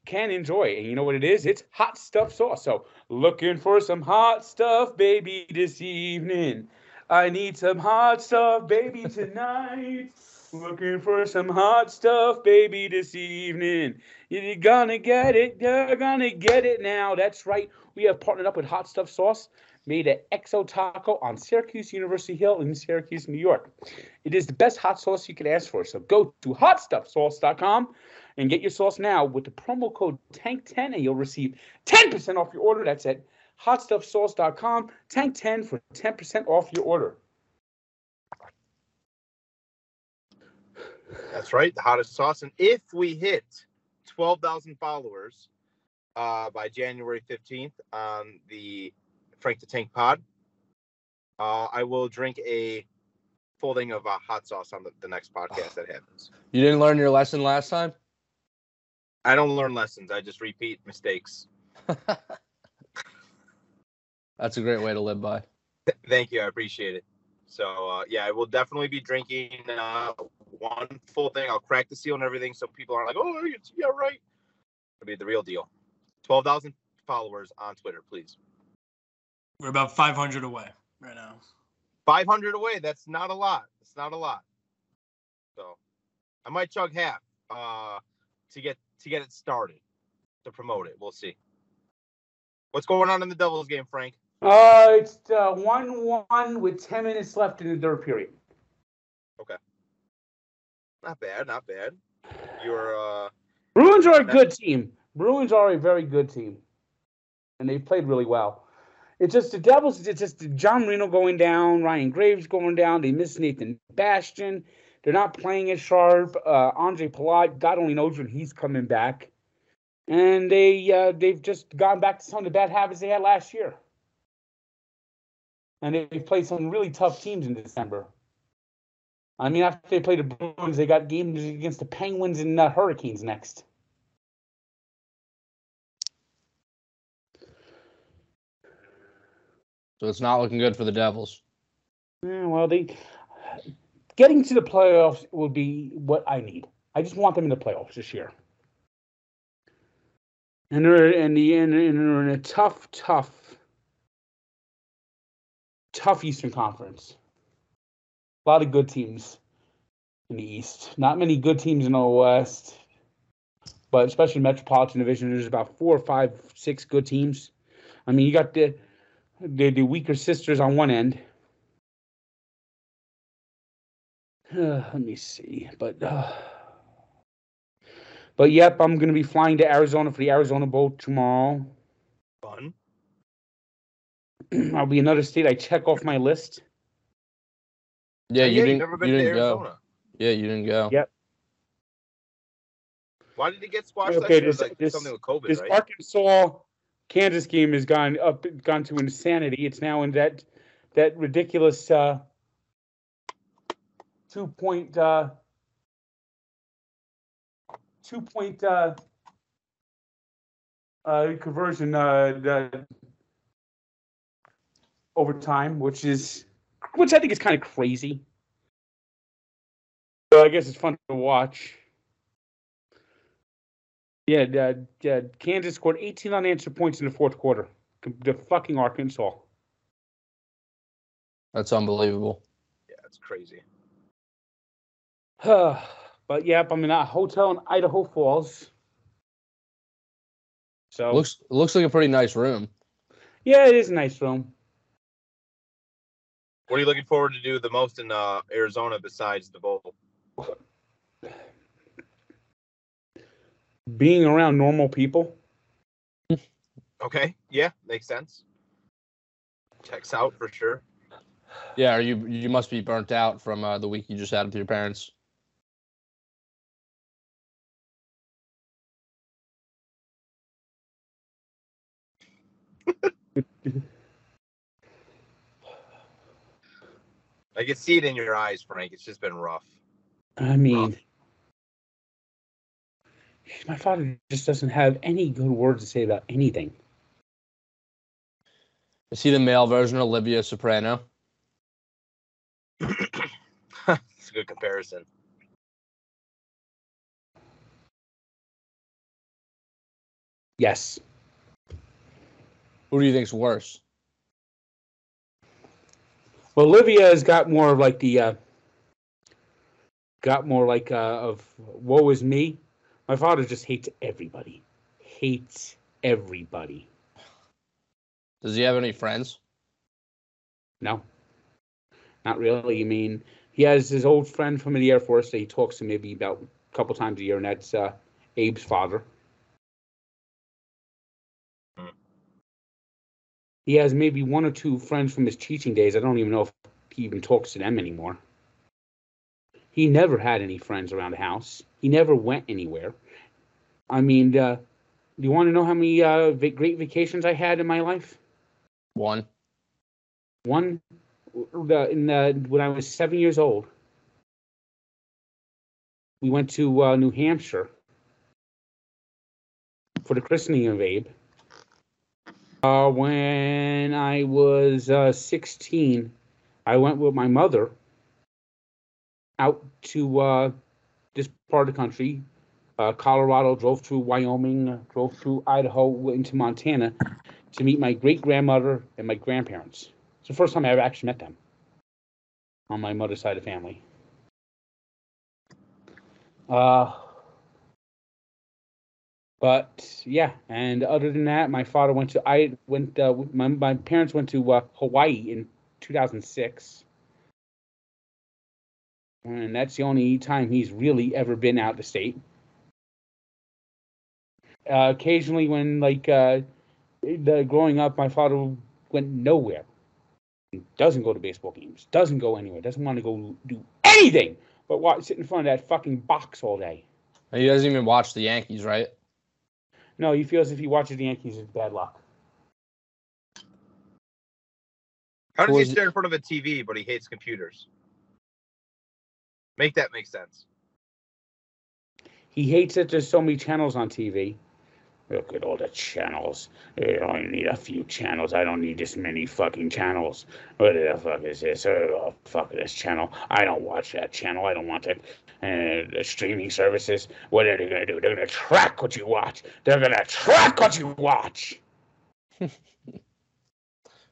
can enjoy. And you know what it is? It's hot stuff sauce. So looking for some hot stuff, baby, this evening. I need some hot stuff, baby, tonight. Looking for some hot stuff, baby, this evening. You're gonna get it. You're gonna get it now. That's right. We have partnered up with Hot Stuff Sauce, made at Exo Taco on Syracuse University Hill in Syracuse, New York. It is the best hot sauce you can ask for. So go to hotstuffsauce.com and get your sauce now with the promo code TANK10 and you'll receive 10% off your order. That's at hotstuffsauce.com, TANK10 for 10% off your order. That's right, the hottest sauce. And if we hit 12,000 followers uh, by January 15th on the Frank the Tank pod, uh, I will drink a full thing of uh, hot sauce on the, the next podcast that happens. You didn't learn your lesson last time? I don't learn lessons, I just repeat mistakes. That's a great way to live by. Thank you, I appreciate it. So uh, yeah, I will definitely be drinking uh, one full thing. I'll crack the seal and everything, so people aren't like, "Oh, it's, yeah, right." It'll be the real deal. Twelve thousand followers on Twitter, please. We're about 500 away right now. Five hundred away. That's not a lot. It's not a lot. So I might chug half uh, to get to get it started to promote it. We'll see. What's going on in the Devils game, Frank? Uh, it's uh, 1 1 with 10 minutes left in the third period. Okay. Not bad, not bad. You're uh, Bruins are a good team. Bruins are a very good team, and they've played really well. It's just the Devils. It's just John Marino going down, Ryan Graves going down. They miss Nathan Bastian. They're not playing as sharp. Uh, Ondrej Palat, God only knows when he's coming back. And they uh, they've just gone back to some of the bad habits they had last year. And they've played some really tough teams in December. I mean, after they played the Bruins, they got games against the Penguins and the Hurricanes next. So it's not looking good for the Devils. Yeah, well, they getting to the playoffs will be what I need. I just want them in the playoffs this year. And they're in the and they're in a tough, tough, tough Eastern Conference. A lot of good teams in the East. Not many good teams in the West, but especially Metropolitan Division, there's about four, five, six good teams. I mean, you got the the, the weaker sisters on one end. Uh, let me see, but uh, but yep, I'm gonna be flying to Arizona for the Arizona Bowl tomorrow. fun. I'll be another state I check off my list. Yeah, you you've didn't. never been you to didn't go. Yeah, you didn't go. Yep. Why did he get squashed? Okay, this- like this- something with COVID, This right? Arkansas Kansas game has gone up, gone to insanity. It's now in that that ridiculous uh, two point uh, two point uh, uh, conversion uh, the overtime, which is which I think is kind of crazy. So I guess it's fun to watch. Yeah, uh, uh, Kansas scored 18 unanswered points in the fourth quarter. The fucking Arkansas. That's unbelievable. Yeah, it's crazy. but yep, I'm in a hotel in Idaho Falls. So Looks looks like a pretty nice room. yeah, it is a nice room. What are you looking forward to do the most in uh, Arizona besides the bowl? Being around normal people. Okay, yeah, makes sense. Checks out for sure. Yeah, or you you must be burnt out from uh, the week you just had with your parents. I can see it in your eyes, Frank. It's just been rough. I mean, my father just doesn't have any good words to say about anything. Is he the male version of Olivia Soprano? it's a good comparison. Yes. Who do you think's worse? Well, Olivia has got more of like the uh, got more like uh, of woe is me. My father just hates everybody. Hates everybody. Does he have any friends? No. Not really. I mean, he has his old friend from the Air Force that he talks to maybe about a couple times a year, and that's uh, Abe's father. Hmm. He has maybe one or two friends from his teaching days. I don't even know if he even talks to them anymore. He never had any friends around the house. He never went anywhere. I mean, uh, do you want to know how many uh, va- great vacations I had in my life? One. One, the, in the, when I was seven years old, we went to uh, New Hampshire for the christening of Abe. Uh, when I was uh, 16, I went with my mother out to uh, this part of the country, uh, Colorado, drove through Wyoming, drove through Idaho, into Montana to meet my great grandmother and my grandparents. It's the first time I ever actually met them on my mother's side of the family. Uh, but yeah, and other than that, my father went to I went uh, my my parents went to uh, Hawaii in 2006, and that's the only time he's really ever been out of the state. Uh, occasionally, when like uh, the growing up, my father went nowhere. Doesn't go to baseball games. Doesn't go anywhere. Doesn't want to go do anything but watch, sit in front of that fucking box all day. And he doesn't even watch the Yankees, right? No, he feels if he watches the Yankees, it's bad luck. How does he is stare in front of a TV but he hates computers? Make that make sense. He hates that there's so many channels on TV. Look at all the channels. I only need a few channels. I don't need this many fucking channels. What the fuck is this? Oh, fuck this channel. I don't watch that channel. I don't want it. And the streaming services, what are they going to do? They're going to track what you watch. They're going to track what you watch.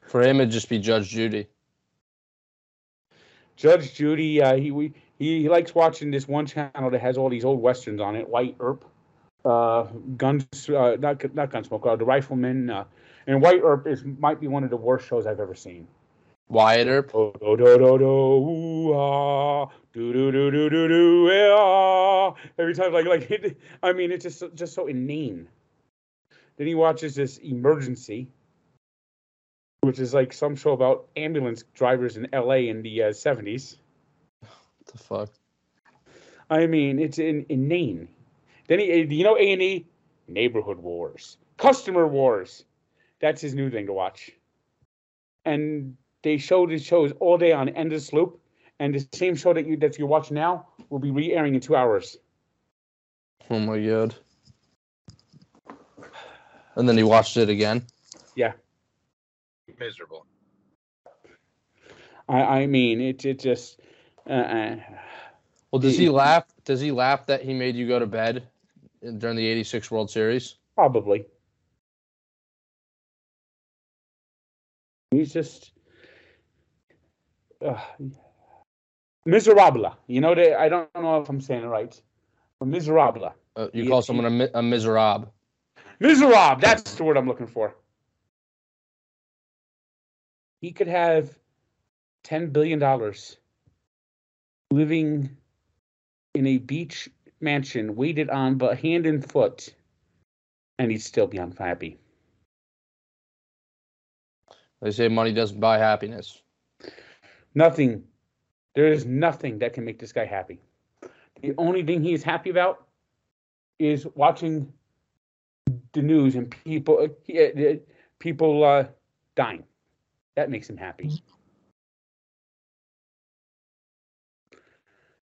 For him, it'd just be Judge Judy. Judge Judy, uh, he, we, he he likes watching this one channel that has all these old westerns on it. Wyatt Earp, uh, guns, uh, not not Gunsmoke, uh, the Rifleman, uh, and Wyatt Earp is might be one of the worst shows I've ever seen. Wyatt Earp. Oh, do do do do ooh, ah, do do do do do do ah. Every time, like like, it, I mean, it's just just so inane. Then he watches this Emergency, which is like some show about ambulance drivers in L.A. in the uh, '70s. What the fuck? I mean, it's in, inane. Then he, you know, A and E, neighborhood wars, customer wars. That's his new thing to watch. And they showed his shows all day on Endless Loop, and the same show that you that you're watching now will be re-airing in two hours. Oh my god. And then he watched it again. Yeah. Miserable. I, I mean, it it just. Uh, uh, Well, does he laugh? Does he laugh that he made you go to bed during the '86 World Series? Probably. He's just uh, miserable. You know, they, I don't know if I'm saying it right. Miserable. Uh, you call he- someone a, mi- a miserable. Miserable. That's the word I'm looking for. He could have ten billion dollars, living in a beach mansion, waited on but hand and foot, and he'd still be unhappy. They say money doesn't buy happiness. Nothing. There is nothing that can make this guy happy. The only thing he is happy about is watching the news and people uh, people uh, dying. That makes him happy.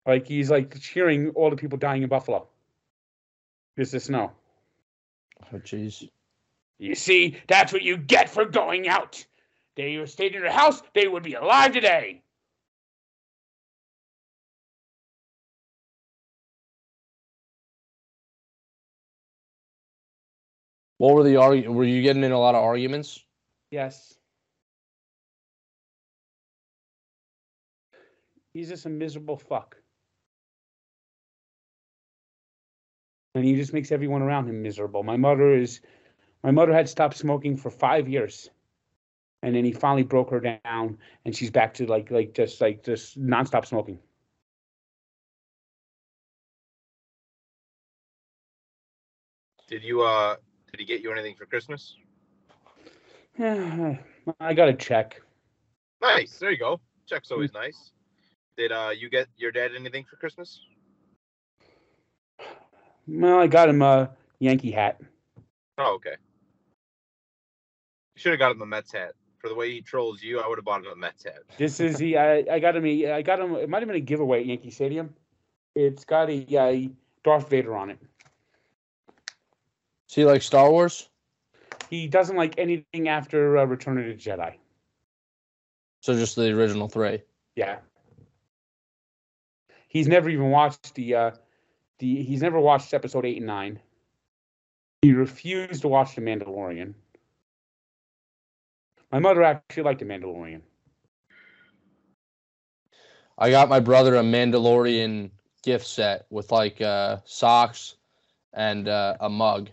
Like he's like cheering all the people dying in Buffalo. Because of snow. Oh, jeez. You see, that's what you get for going out. They were stayed in their house, they would be alive today. What were the argu- Were you getting in a lot of arguments? Yes. He's just a miserable fuck. And he just makes everyone around him miserable. My mother is my mother had stopped smoking for five years. And then he finally broke her down and she's back to like like just like just nonstop smoking. Did you uh did he get you anything for Christmas? Yeah, I got a check. Nice. There you go. Check's always nice. Did uh you get your dad anything for Christmas? Well, I got him a Yankee hat. Oh, okay. You should have got him a Mets hat. For the way he trolls you, I would have bought him a Mets hat. This is he. I, I got him. A, I got him. It might have been a giveaway at Yankee Stadium. It's got a, uh Darth Vader on it. Does he like Star Wars. He doesn't like anything after uh, Return of the Jedi. So just the original three. Yeah. He's never even watched the uh the he's never watched episode 8 and 9. He refused to watch The Mandalorian. My mother actually liked The Mandalorian. I got my brother a Mandalorian gift set with like uh, socks and uh, a mug.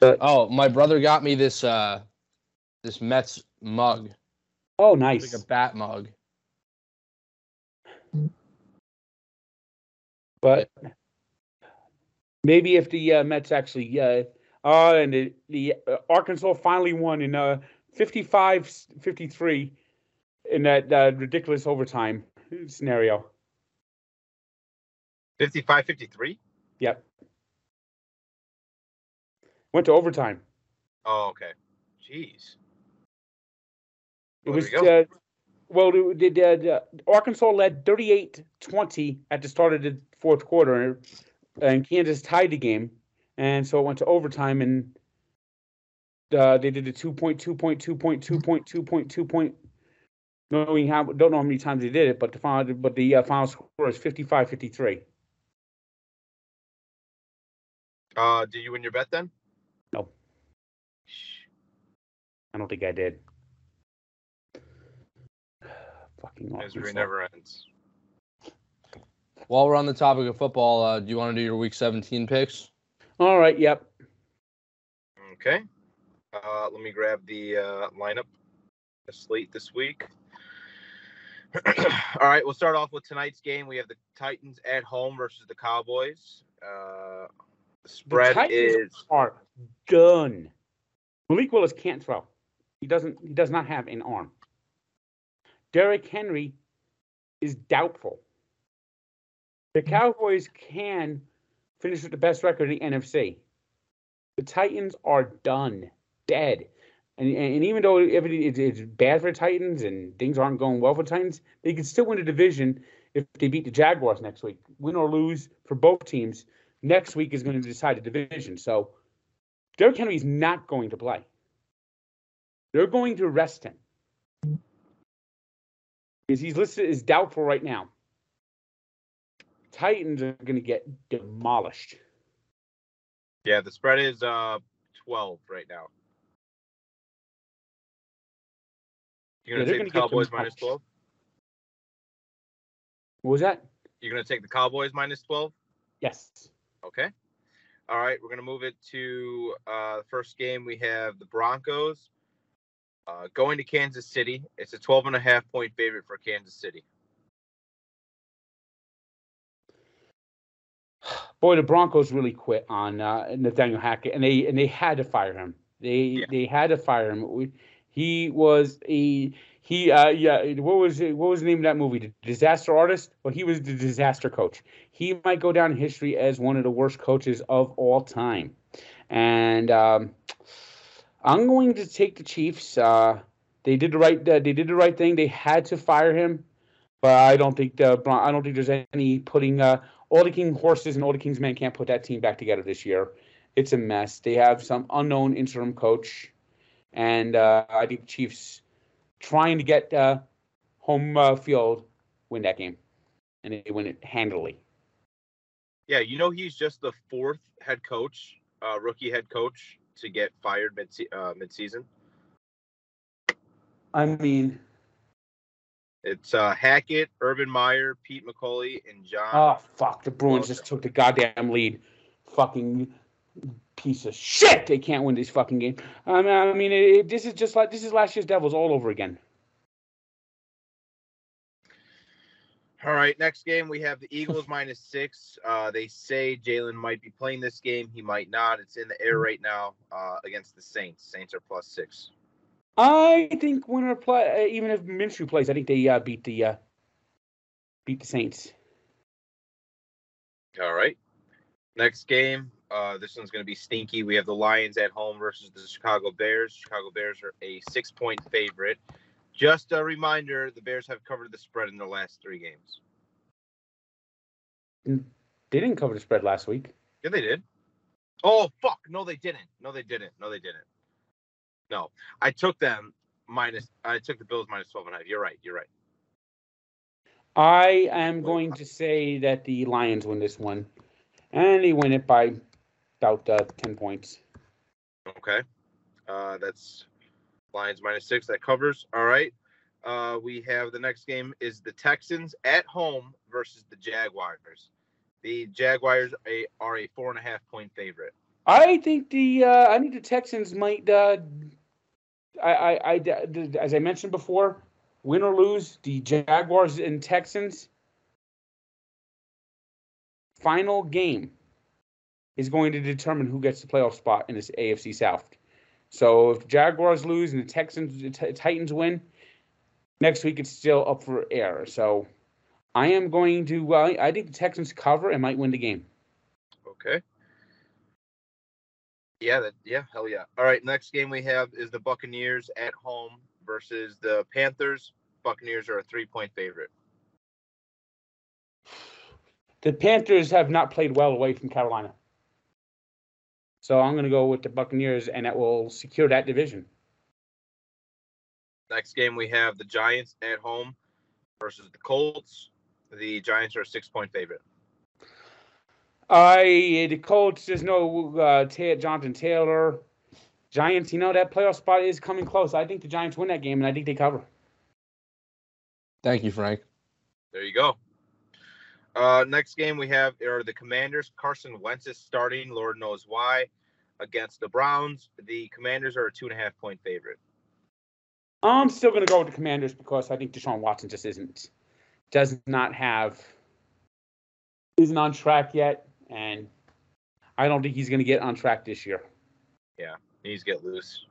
But- Oh, my brother got me this uh, this Mets mug, Oh, nice. like a bat mug. But maybe if the uh, Mets actually, uh, uh, and the, the uh, Arkansas finally won in uh, 55 53 in that uh, ridiculous overtime scenario. 55 53? Yep. Went to overtime. Oh, okay. Jeez. It was, uh, well, the, the, the, Arkansas led 38 20 at the start of the fourth quarter, and Kansas tied the game. And so it went to overtime, and uh, they did a two point, two point, two point, two point, two point, two point. Knowing how, don't know how many times they did it, but the final, but the uh, final score is 55 53. Uh, did you win your bet then? No. I don't think I did. Fucking Misery Arkansas. never ends. While we're on the topic of football, uh, do you want to do your Week 17 picks? All right, yep. Okay. Uh, let me grab the uh, lineup, the slate this week. All right, we'll start off with tonight's game. We have the Titans at home versus the Cowboys. Uh, the spread Titans is are done. Malik Willis can't throw. He doesn't. He does not have an arm. Derrick Henry is doubtful. The hmm. Cowboys can finish with the best record in the NFC. The Titans are done, dead. And, and even though it's bad for the Titans and things aren't going well for the Titans, they can still win the division if they beat the Jaguars next week. Win or lose for both teams, next week is going to decide the division. So Derrick Henry is not going to play. They're going to rest him because he's listed as doubtful right now. Titans are going to get demolished. Yeah, the spread is uh 12 right now. You're Yeah, gonna they're take the Cowboys minus 12. What was that? You're gonna take the Cowboys minus 12. Yes. Okay. All right, we're gonna move it to uh, the first game. We have the Broncos uh, going to Kansas City. It's a 12 and a half point favorite for Kansas City. Boy, the Broncos really quit on uh, Nathaniel Hackett, and they and they had to fire him. They Yeah. they had to fire him. He was a he. Uh, yeah. What was it, what was the name of that movie? The Disaster Artist. Well, he was the disaster coach. He might go down in history as one of the worst coaches of all time. And um, I'm going to take the Chiefs. Uh, they did the right. Uh, they did the right thing. They had to fire him, but I don't think the I don't think there's any putting. Uh, all the King horses and all the King's men can't put that team back together this year. It's a mess. They have some unknown interim coach, and uh, I think Chiefs trying to get uh, home uh, field win that game, and they win it handily. Yeah, you know he's just the fourth head coach, uh, rookie head coach to get fired mid uh, mid season. I mean, It's uh, Hackett, Urban Meyer, Pete McCauley, and John. oh fuck, the Bruins just took the goddamn lead. Fucking piece of shit. They can't win this fucking game. I mean, I mean, it, it- this is just like this is last year's Devils all over again. All right, next game we have the Eagles minus six. Uh, they say Jalen might be playing this game. He might not. It's in the air right now uh, against the Saints. Saints are plus six. I think winner play, uh, even if Minshew plays, I think they uh, beat the uh, beat the Saints. All right. Next game. Uh, this one's going to be stinky. We have the Lions at home versus the Chicago Bears. Chicago Bears are a six point favorite. Just a reminder the Bears have covered the spread in their last three games. They didn't cover the spread last week. Yeah, they did. Oh, fuck. No, they didn't. No, they didn't. No, they didn't. No, I took them minus, I took the Bills minus 12 and a half. You're right. You're right. I am going to say that the Lions win this one, and they win it by about uh, ten points. Okay. Uh, that's Lions minus six. That covers. All right. Uh, we have the next game is the Texans at home versus the Jaguars. The Jaguars are a four and a half point favorite. I think the uh, I think the Texans might. Uh, I, I, I, as I mentioned before, win or lose, the Jaguars and Texans final game is going to determine who gets the playoff spot in this AFC South. So if the Jaguars lose and the Texans, the Titans win, next week it's still up for air. So I am going to. Well, I think the Texans cover and might win the game. Okay. Yeah, that yeah, hell yeah. All right, next game we have is the Buccaneers at home versus the Panthers. Buccaneers are a three point favorite. the Panthers have not played well away from Carolina. So I'm going to go with the Buccaneers, and that will secure that division. Next game we have the Giants at home versus the Colts. The Giants are a six point favorite. I the Colts. There's no uh, Ta- Jonathan Taylor. Giants. You know that playoff spot is coming close. I think the Giants win that game, and I think they cover. Thank you, Frank. There you go. Uh, next game we have are the Commanders. Carson Wentz is starting. Lord knows why. Against the Browns, the Commanders are a two and a half point favorite. I'm still going to go with the Commanders because I think Deshaun Watson just isn't, does not have, isn't on track yet, and I don't think he's going to get on track this year. Yeah, knees get loose.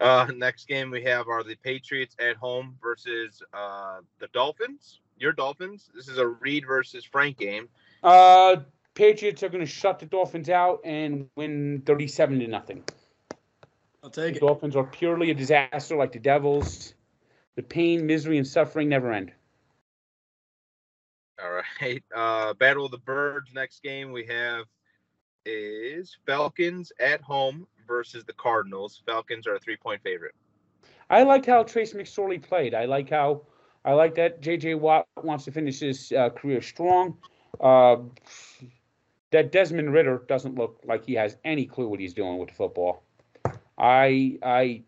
Uh, next game we have are the Patriots at home versus uh, the Dolphins. Your Dolphins. This is a Reed versus Frank game. Uh, Patriots are going to shut the Dolphins out and win 37 to nothing. I'll take The it. Dolphins are purely a disaster like the Devils. The pain, misery, and suffering never end. All right. Uh, Battle of the Birds. Next game we have is Falcons at home versus the Cardinals. Falcons are a three-point favorite. I like how Trace McSorley played. I like how I like that J.J. Watt wants to finish his uh, career strong. Uh, that Desmond Ridder doesn't look like he has any clue what he's doing with the football. I I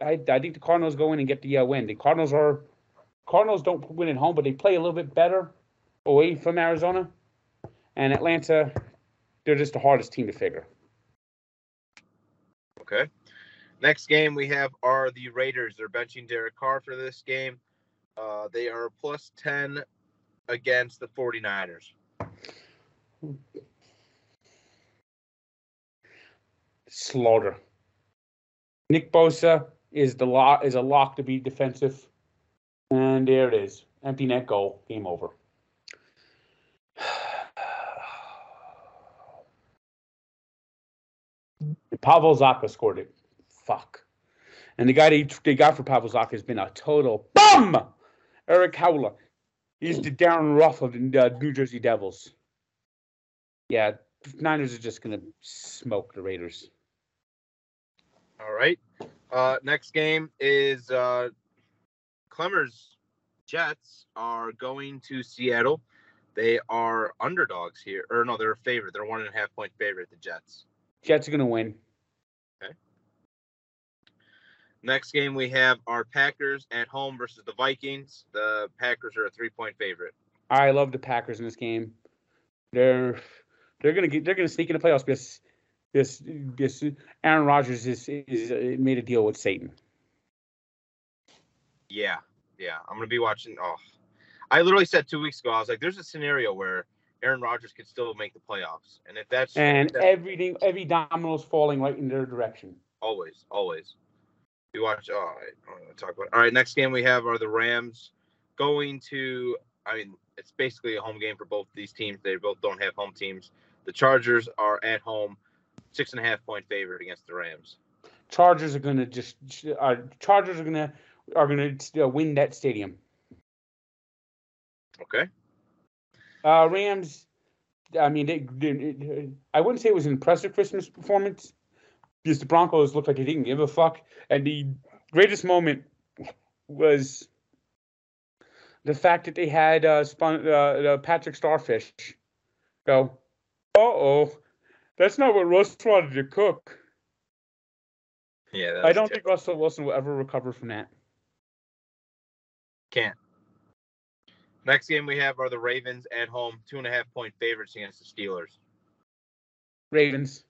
I, I think the Cardinals go in and get the uh, win. The Cardinals are Cardinals don't win at home, but they play a little bit better away from Arizona. And Atlanta, they're just the hardest team to figure. Okay. Next game we have are the Raiders. They're benching Derek Carr for this game. Uh, they are plus 10 against the 49ers. Slaughter. Nick Bosa is the lock is a lock to be defensive, and there it is, empty net goal, game over. Pavel Zacha scored it. Fuck. And the guy they, they got for Pavel Zacha has been a total bum. Erik Haula. He's the Darin Ruf of the uh, New Jersey Devils. Yeah, Niners are just gonna smoke the Raiders. All right. Uh, next game is uh, Clemmer's Jets are going to Seattle. They are underdogs here, or no, they're a favorite. They're one and a half point favorite. The Jets. Jets are gonna win. Okay. Next game we have our Packers at home versus the Vikings. The Packers are a three point favorite. I love the Packers in this game. They're they're gonna get they're gonna sneak in the playoffs because this this Aaron Rodgers is is uh, made a deal with Satan. Yeah, yeah. I'm gonna be watching. Oh, I literally said two weeks ago. I was like, "There's a scenario where Aaron Rodgers could still make the playoffs, and if that's And that's everything every domino's falling right in their direction. always, always." We watch. Oh, all right, I'm gonna talk about. All right, next game we have are the Rams going to. I mean, it's basically a home game for both these teams. They both don't have home teams. The Chargers are at home, six and a half point favorite against the Rams. Chargers are gonna just uh, Chargers are gonna are gonna uh, win that stadium. Okay. Uh, Rams. I mean, they, they, I wouldn't say it was an impressive Christmas performance because the Broncos looked like they didn't give a fuck. And the greatest moment was the fact that they had uh, spun, uh, uh, Patrick Starfish go, uh oh, that's not what Russ wanted to cook. Yeah. I don't ter- think Russell Wilson will ever recover from that. Can't. Next game we have are the Ravens at home, two and a half point favorites against the Steelers. Ravens.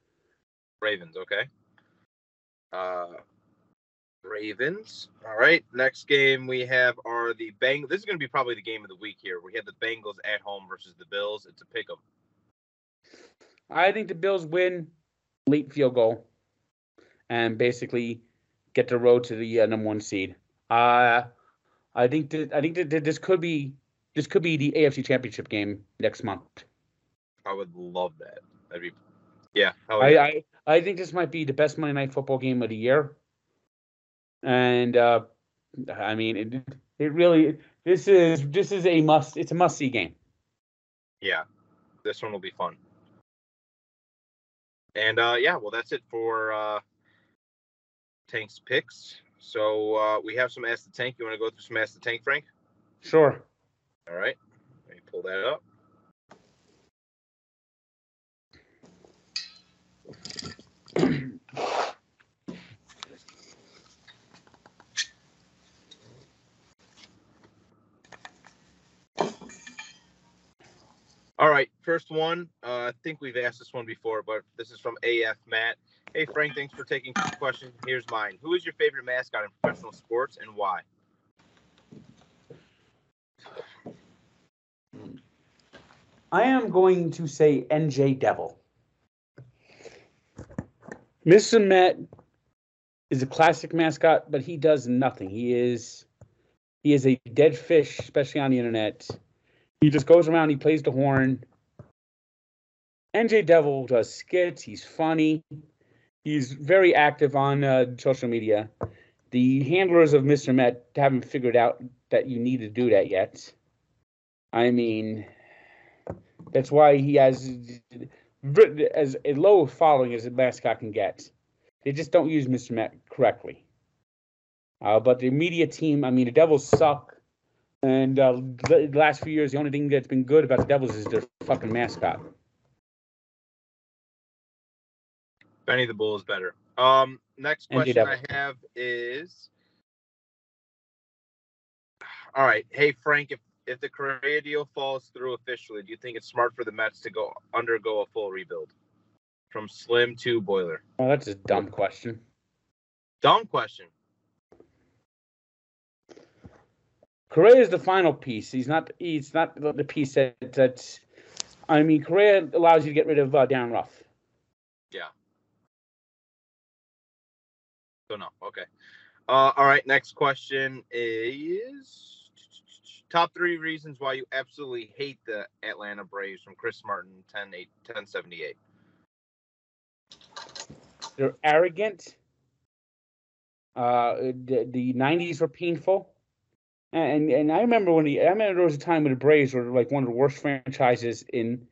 Ravens, okay. Uh, Ravens. All right. Next game we have are the Bang. This is going to be probably the game of the week here. We have the Bengals at home versus the Bills. It's a pick 'em. I think the Bills win late field goal and basically get the road to the uh, number one seed. Uh, I think that I think that, this could be this could be the AFC Championship game next month. I would love that. That'd be, yeah. I. I I think this might be the best Monday Night Football game of the year. And uh, I mean, it, it really this is this is a must. It's a must see game. yeah. This one will be fun. And uh, yeah, well, that's it for uh, Tank's picks. So uh, we have some Ask the Tank. You want to go through some Ask the Tank, Frank? Sure. All right. Let me pull that up. All right, first one. Uh, I think we've asked this one before, but this is from AF Matt. Hey Frank, thanks for taking the question. Here's mine. Who is your favorite mascot in professional sports and why? I am going to say NJ Devil. Mr. Met is a classic mascot, but he does nothing. He is he is a dead fish, especially on the internet. He just goes around, he plays the horn. NJ Devil does skits. He's funny. He's very active on uh, social media. The handlers of Mr. Met haven't figured out that you need to do that yet. I mean, that's why he has as a low following as a mascot can get. They just don't use Mr. Met correctly. Uh, but the media team, I mean, the Devils suck. And uh, the last few years, the only thing that's been good about the Devils is their fucking mascot. Benny the Bull is better. Um, next question I have is, all right, hey Frank, if if the Correa deal falls through officially, do you think it's smart for the Mets to go undergo a full rebuild from Slim to Boiler? Well, that's a dumb question. Dumb question. Correa is the final piece. He's not. He's not the piece that. That's. I mean, Correa allows you to get rid of uh, Darin Ruf. Yeah. So no, okay. Uh, all right, next question is top three reasons why you absolutely hate the Atlanta Braves from Chris Martin 10 8, 1078. They're arrogant. Uh, the, the 90s were painful. And and I remember when the I remember there was a time when the Braves were like one of the worst franchises in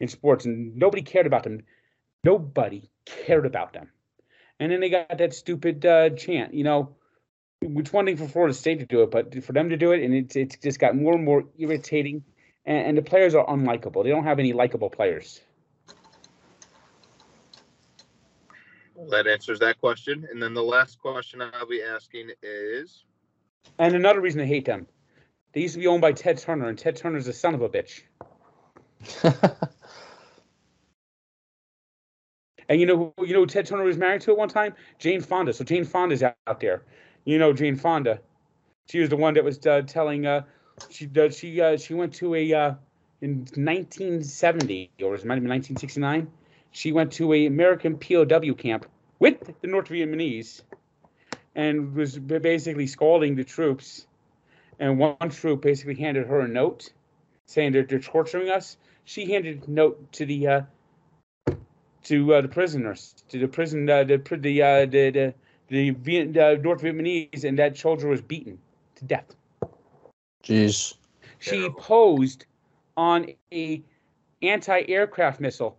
in sports, and nobody cared about them. Nobody cared about them. And then they got that stupid uh, chant, you know. It's one thing for Florida State to do it, but for them to do it, and it's it's just got more and more irritating. And, and the players are unlikable. They don't have any likable players. Well, that answers that question. And then the last question I'll be asking is And another reason I hate them, they used to be owned by Ted Turner, and Ted Turner's a son of a bitch. And you know who you know who Ted Turner was married to at one time? Jane Fonda. So Jane Fonda's out out there. You know Jane Fonda. She was the one that was uh, telling. Uh, she uh, she uh, she went to a uh, in 1970 or it might have been 1969. She went to a American POW camp with the North Vietnamese, and was basically scolding the troops. And one troop basically handed her a note saying that they're torturing us. She handed a note to the uh, to uh, the prisoners, to the prison, uh, the the uh, the the, the Viet, uh, North Vietnamese, and that soldier was beaten to death. Jeez. She Terrible. posed on a anti-aircraft missile,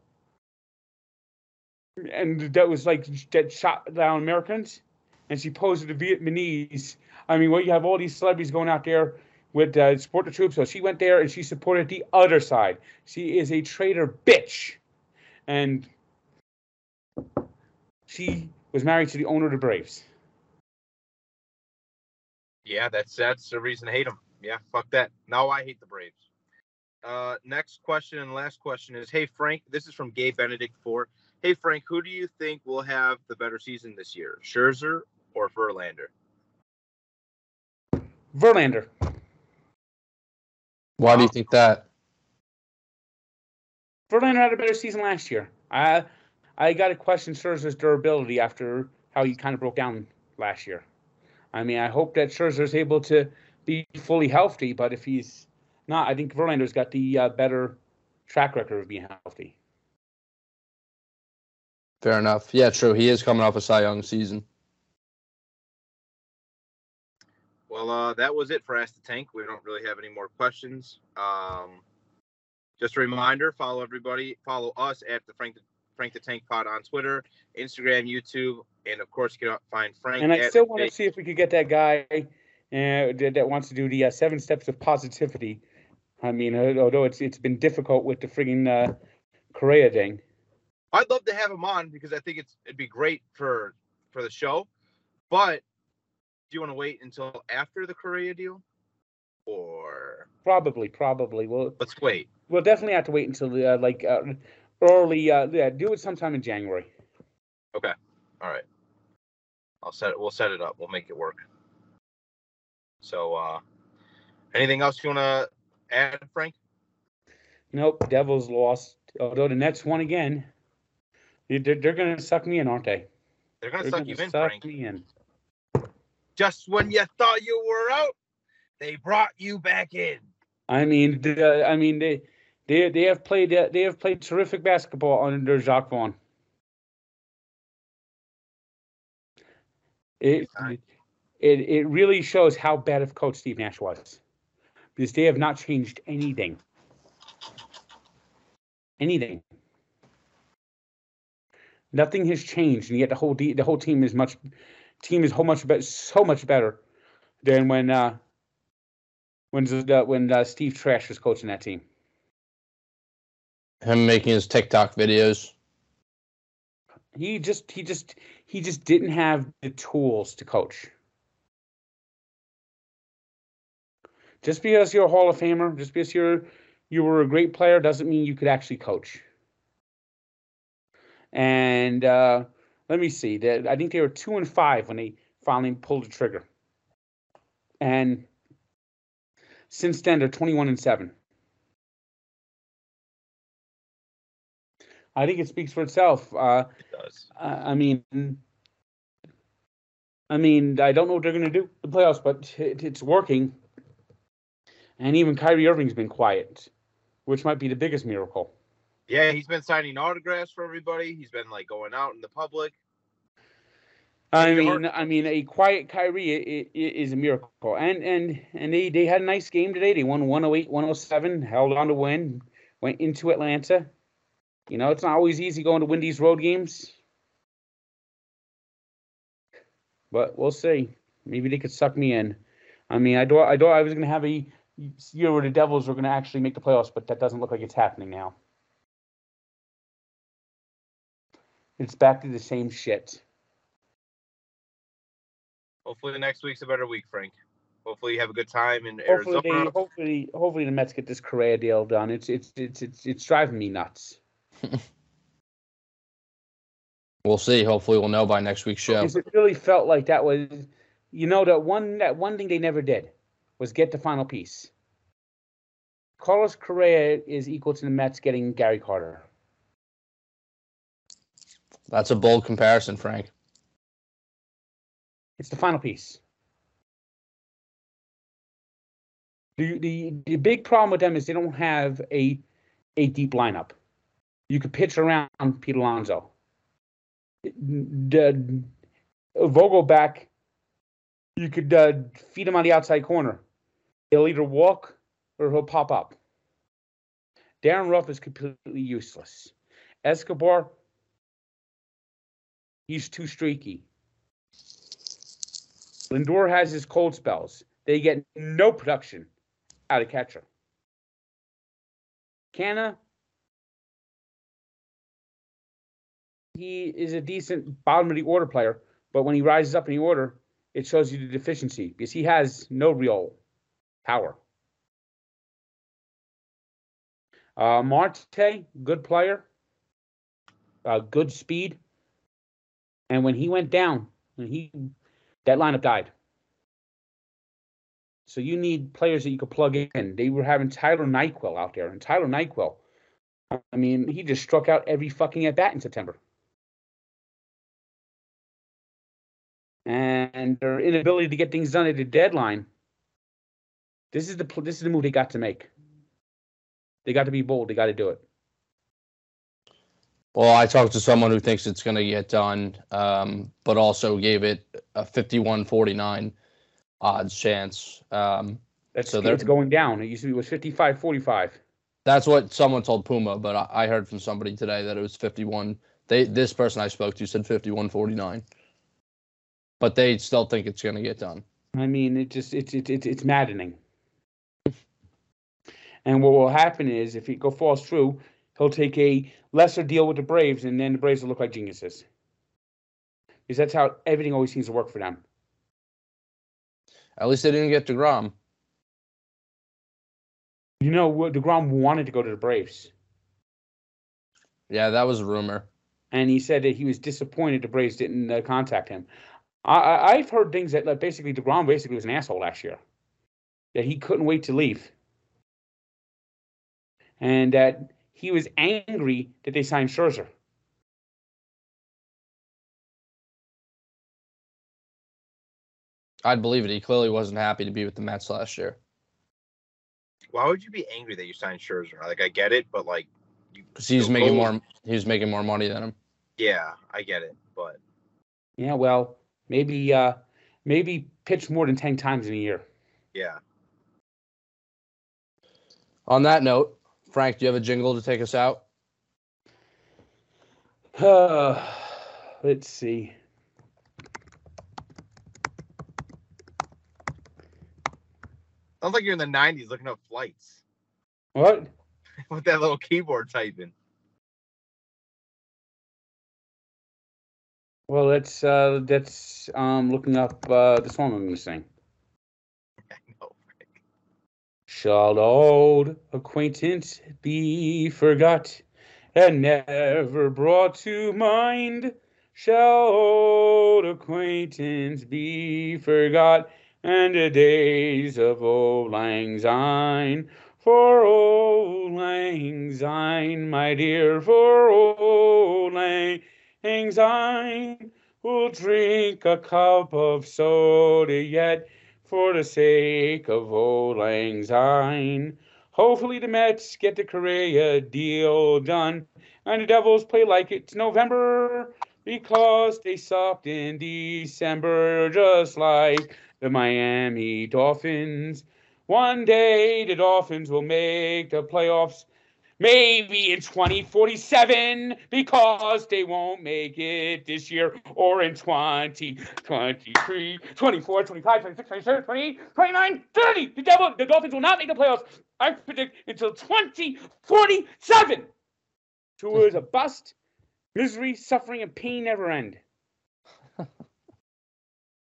and that was like that shot down Americans. And she posed with the Vietnamese. I mean, well, you have all these celebrities going out there with uh, support the troops. So she went there and she supported the other side. She is a traitor bitch, and she was married to the owner of the Braves. Yeah, that's that's the reason to hate them. Yeah, fuck that. Now I hate the Braves. Uh, next question and last question is, hey Frank, this is from Gay Benedict four. Hey Frank, who do you think will have the better season this year, Scherzer or Verlander? Verlander. Why do you think that? Verlander had a better season last year. I I got to question Scherzer's durability after how he kind of broke down last year. I mean, I hope that Scherzer's able to be fully healthy, but if he's not, I think Verlander's got the uh, better track record of being healthy. Fair enough. Yeah, true. He is coming off a Cy Young season. Well, uh, that was it for Ask the Tank. We don't really have any more questions. Um, just a reminder: follow everybody, follow us at the Frank the, Frank the Tank Pod on Twitter, Instagram, YouTube, and of course, you can find Frank. And I still want to see if we could get that guy uh, that, wants to do the uh, seven steps of positivity. I mean, uh, although it's it's been difficult with the friggin' uh, Correa thing. I'd love to have him on because I think it's it'd be great for for the show. But you want to wait until after the Correa deal, or Probably, probably. We'll let's wait? we'll definitely have to wait until uh, like uh, early. Uh, yeah, do it sometime in January. Okay. All right, I'll set it. We'll set it up. We'll make it work. So, uh anything else you want to add, Frank? Nope, Devils lost. Although the Nets won again. They- They're, they're going to suck me in, aren't they? They're gonna suck gonna you in, suck Frank. me in. Just when you thought you were out, they brought you back in. I mean, the, I mean, they They they have played uh, they have played terrific basketball under Jacque Vaughn. It, it it really shows how bad of coach Steve Nash was, because they have not changed anything. Anything. Nothing has changed, and yet the whole de- the whole team is much team is whole much better, so much better than when uh, when uh, when uh, Steve Trash was coaching that team. Him making his TikTok videos. He just he just he just didn't have the tools to coach. Just because you're a Hall of Famer, just because you're you were a great player, doesn't mean you could actually coach. And uh, let me see. That I think they were two and five when they finally pulled the trigger. And since then, they're twenty-one and seven. I think it speaks for itself. Uh, It does. I I mean, I mean, I don't know what they're going to do the playoffs, but it, it's working. And even Kyrie Irving's been quiet, which might be the biggest miracle. Yeah, he's been signing autographs for everybody. He's been like going out in the public. I mean, I mean, a quiet Kyrie is a miracle. And and and they they had a nice game today. They won 108, 107, held on to win, went into Atlanta. You know, it's not always easy going to win these road games. But we'll see. Maybe they could suck me in. I mean, I thought I thought I was going to have a year where the Devils were going to actually make the playoffs, but that doesn't look like it's happening now. It's back to the same shit. Hopefully, the next week's a better week, Frank. Hopefully, you have a good time in Hopefully, they, Arizona. hopefully, hopefully the Mets get this Correa deal done. It's it's it's it's it's driving me nuts. We'll see. Hopefully, we'll know by next week's show. Because it really felt like that was, you know, that one that one thing they never did was get the final piece. Carlos Correa is equal to the Mets getting Gary Carter. That's a bold comparison, Frank. It's the final piece. The, the the big problem with them is they don't have a a deep lineup. You could pitch around Pete Alonso. The Vogelbach, you could uh, feed him on the outside corner. He'll either walk or he'll pop up. Darin Ruf is completely useless. Escobar, he's too streaky. Lindor has his cold spells. They get no production out of catcher. Canha, he is a decent bottom of the order player, but when he rises up in the order, it shows you the deficiency because he has no real power. Uh, Marte, good player, uh, good speed, and when he went down, when he that lineup died. So you need players that you could plug in. They were having Tyler Naquin out there, and Tyler Naquin, I mean, he just struck out every fucking at bat in September. And their inability to get things done at the deadline. This is the this is the move they got to make. They got to be bold. They got to do it. Well, I talked to someone who thinks it's going to get done, um, but also gave it a 51 49 odds chance. Um, That's So it's going down. It used to be was 55 45. that's what someone told Puma, but I, I heard from somebody today that it was 51. They This person I spoke to said 51 49. But they still think it's going to get done. I mean, it just it's it's it's, it's maddening. And what will happen is, if it go falls through, he'll take a lesser deal with the Braves, and then the Braves will look like geniuses. Because that's how everything always seems to work for them. At least they didn't get DeGrom. You know, what, Degrom wanted to go to the Braves, Yeah, that was a rumor. and he said that he was disappointed the Braves didn't uh, contact him. I, I I've heard things that like, basically Degrom basically was an asshole last year, that he couldn't wait to leave, and that he was angry that they signed Scherzer. I'd believe it. He clearly wasn't happy to be with the Mets last year. Why would you be angry that you signed Scherzer? Like I get it, but like, Because he's making goals- more. He's making more money than him. Yeah, I get it, but Yeah, well, maybe uh maybe pitch more than 10 times in a year. yeah. On that note, Frank, do you have a jingle to take us out? Uh, let's see. Sounds like you're in the '90s looking up flights What? with that little keyboard typing. Well, that's uh that's um looking up uh the song I'm going to sing. I know, Frank. Shall old acquaintance be forgot and never brought to mind? Shall old acquaintance be forgot and the days of old lang syne? For old lang syne, my dear, for old lang syne, we'll drink a cup of soda yet for the sake of old lang syne. Hopefully the Mets get the Correa deal done, and the Devils play like it's November because they sucked in December, just like the Miami Dolphins. One day the Dolphins will make the playoffs. Maybe in 2047 because they won't make it this year or in 20, 23, 24, 25, 26, 27, 28, 29, 30. The devil, the Dolphins will not make the playoffs. I predict until 2047. Tua is a bust. Misery, suffering, and pain never end.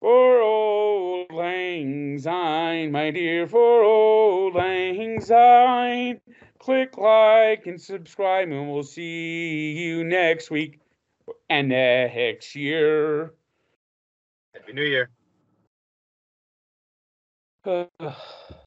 For old lang syne, my dear, for old lang syne. Click like and subscribe, and we'll see you next week and next year. Happy New Year.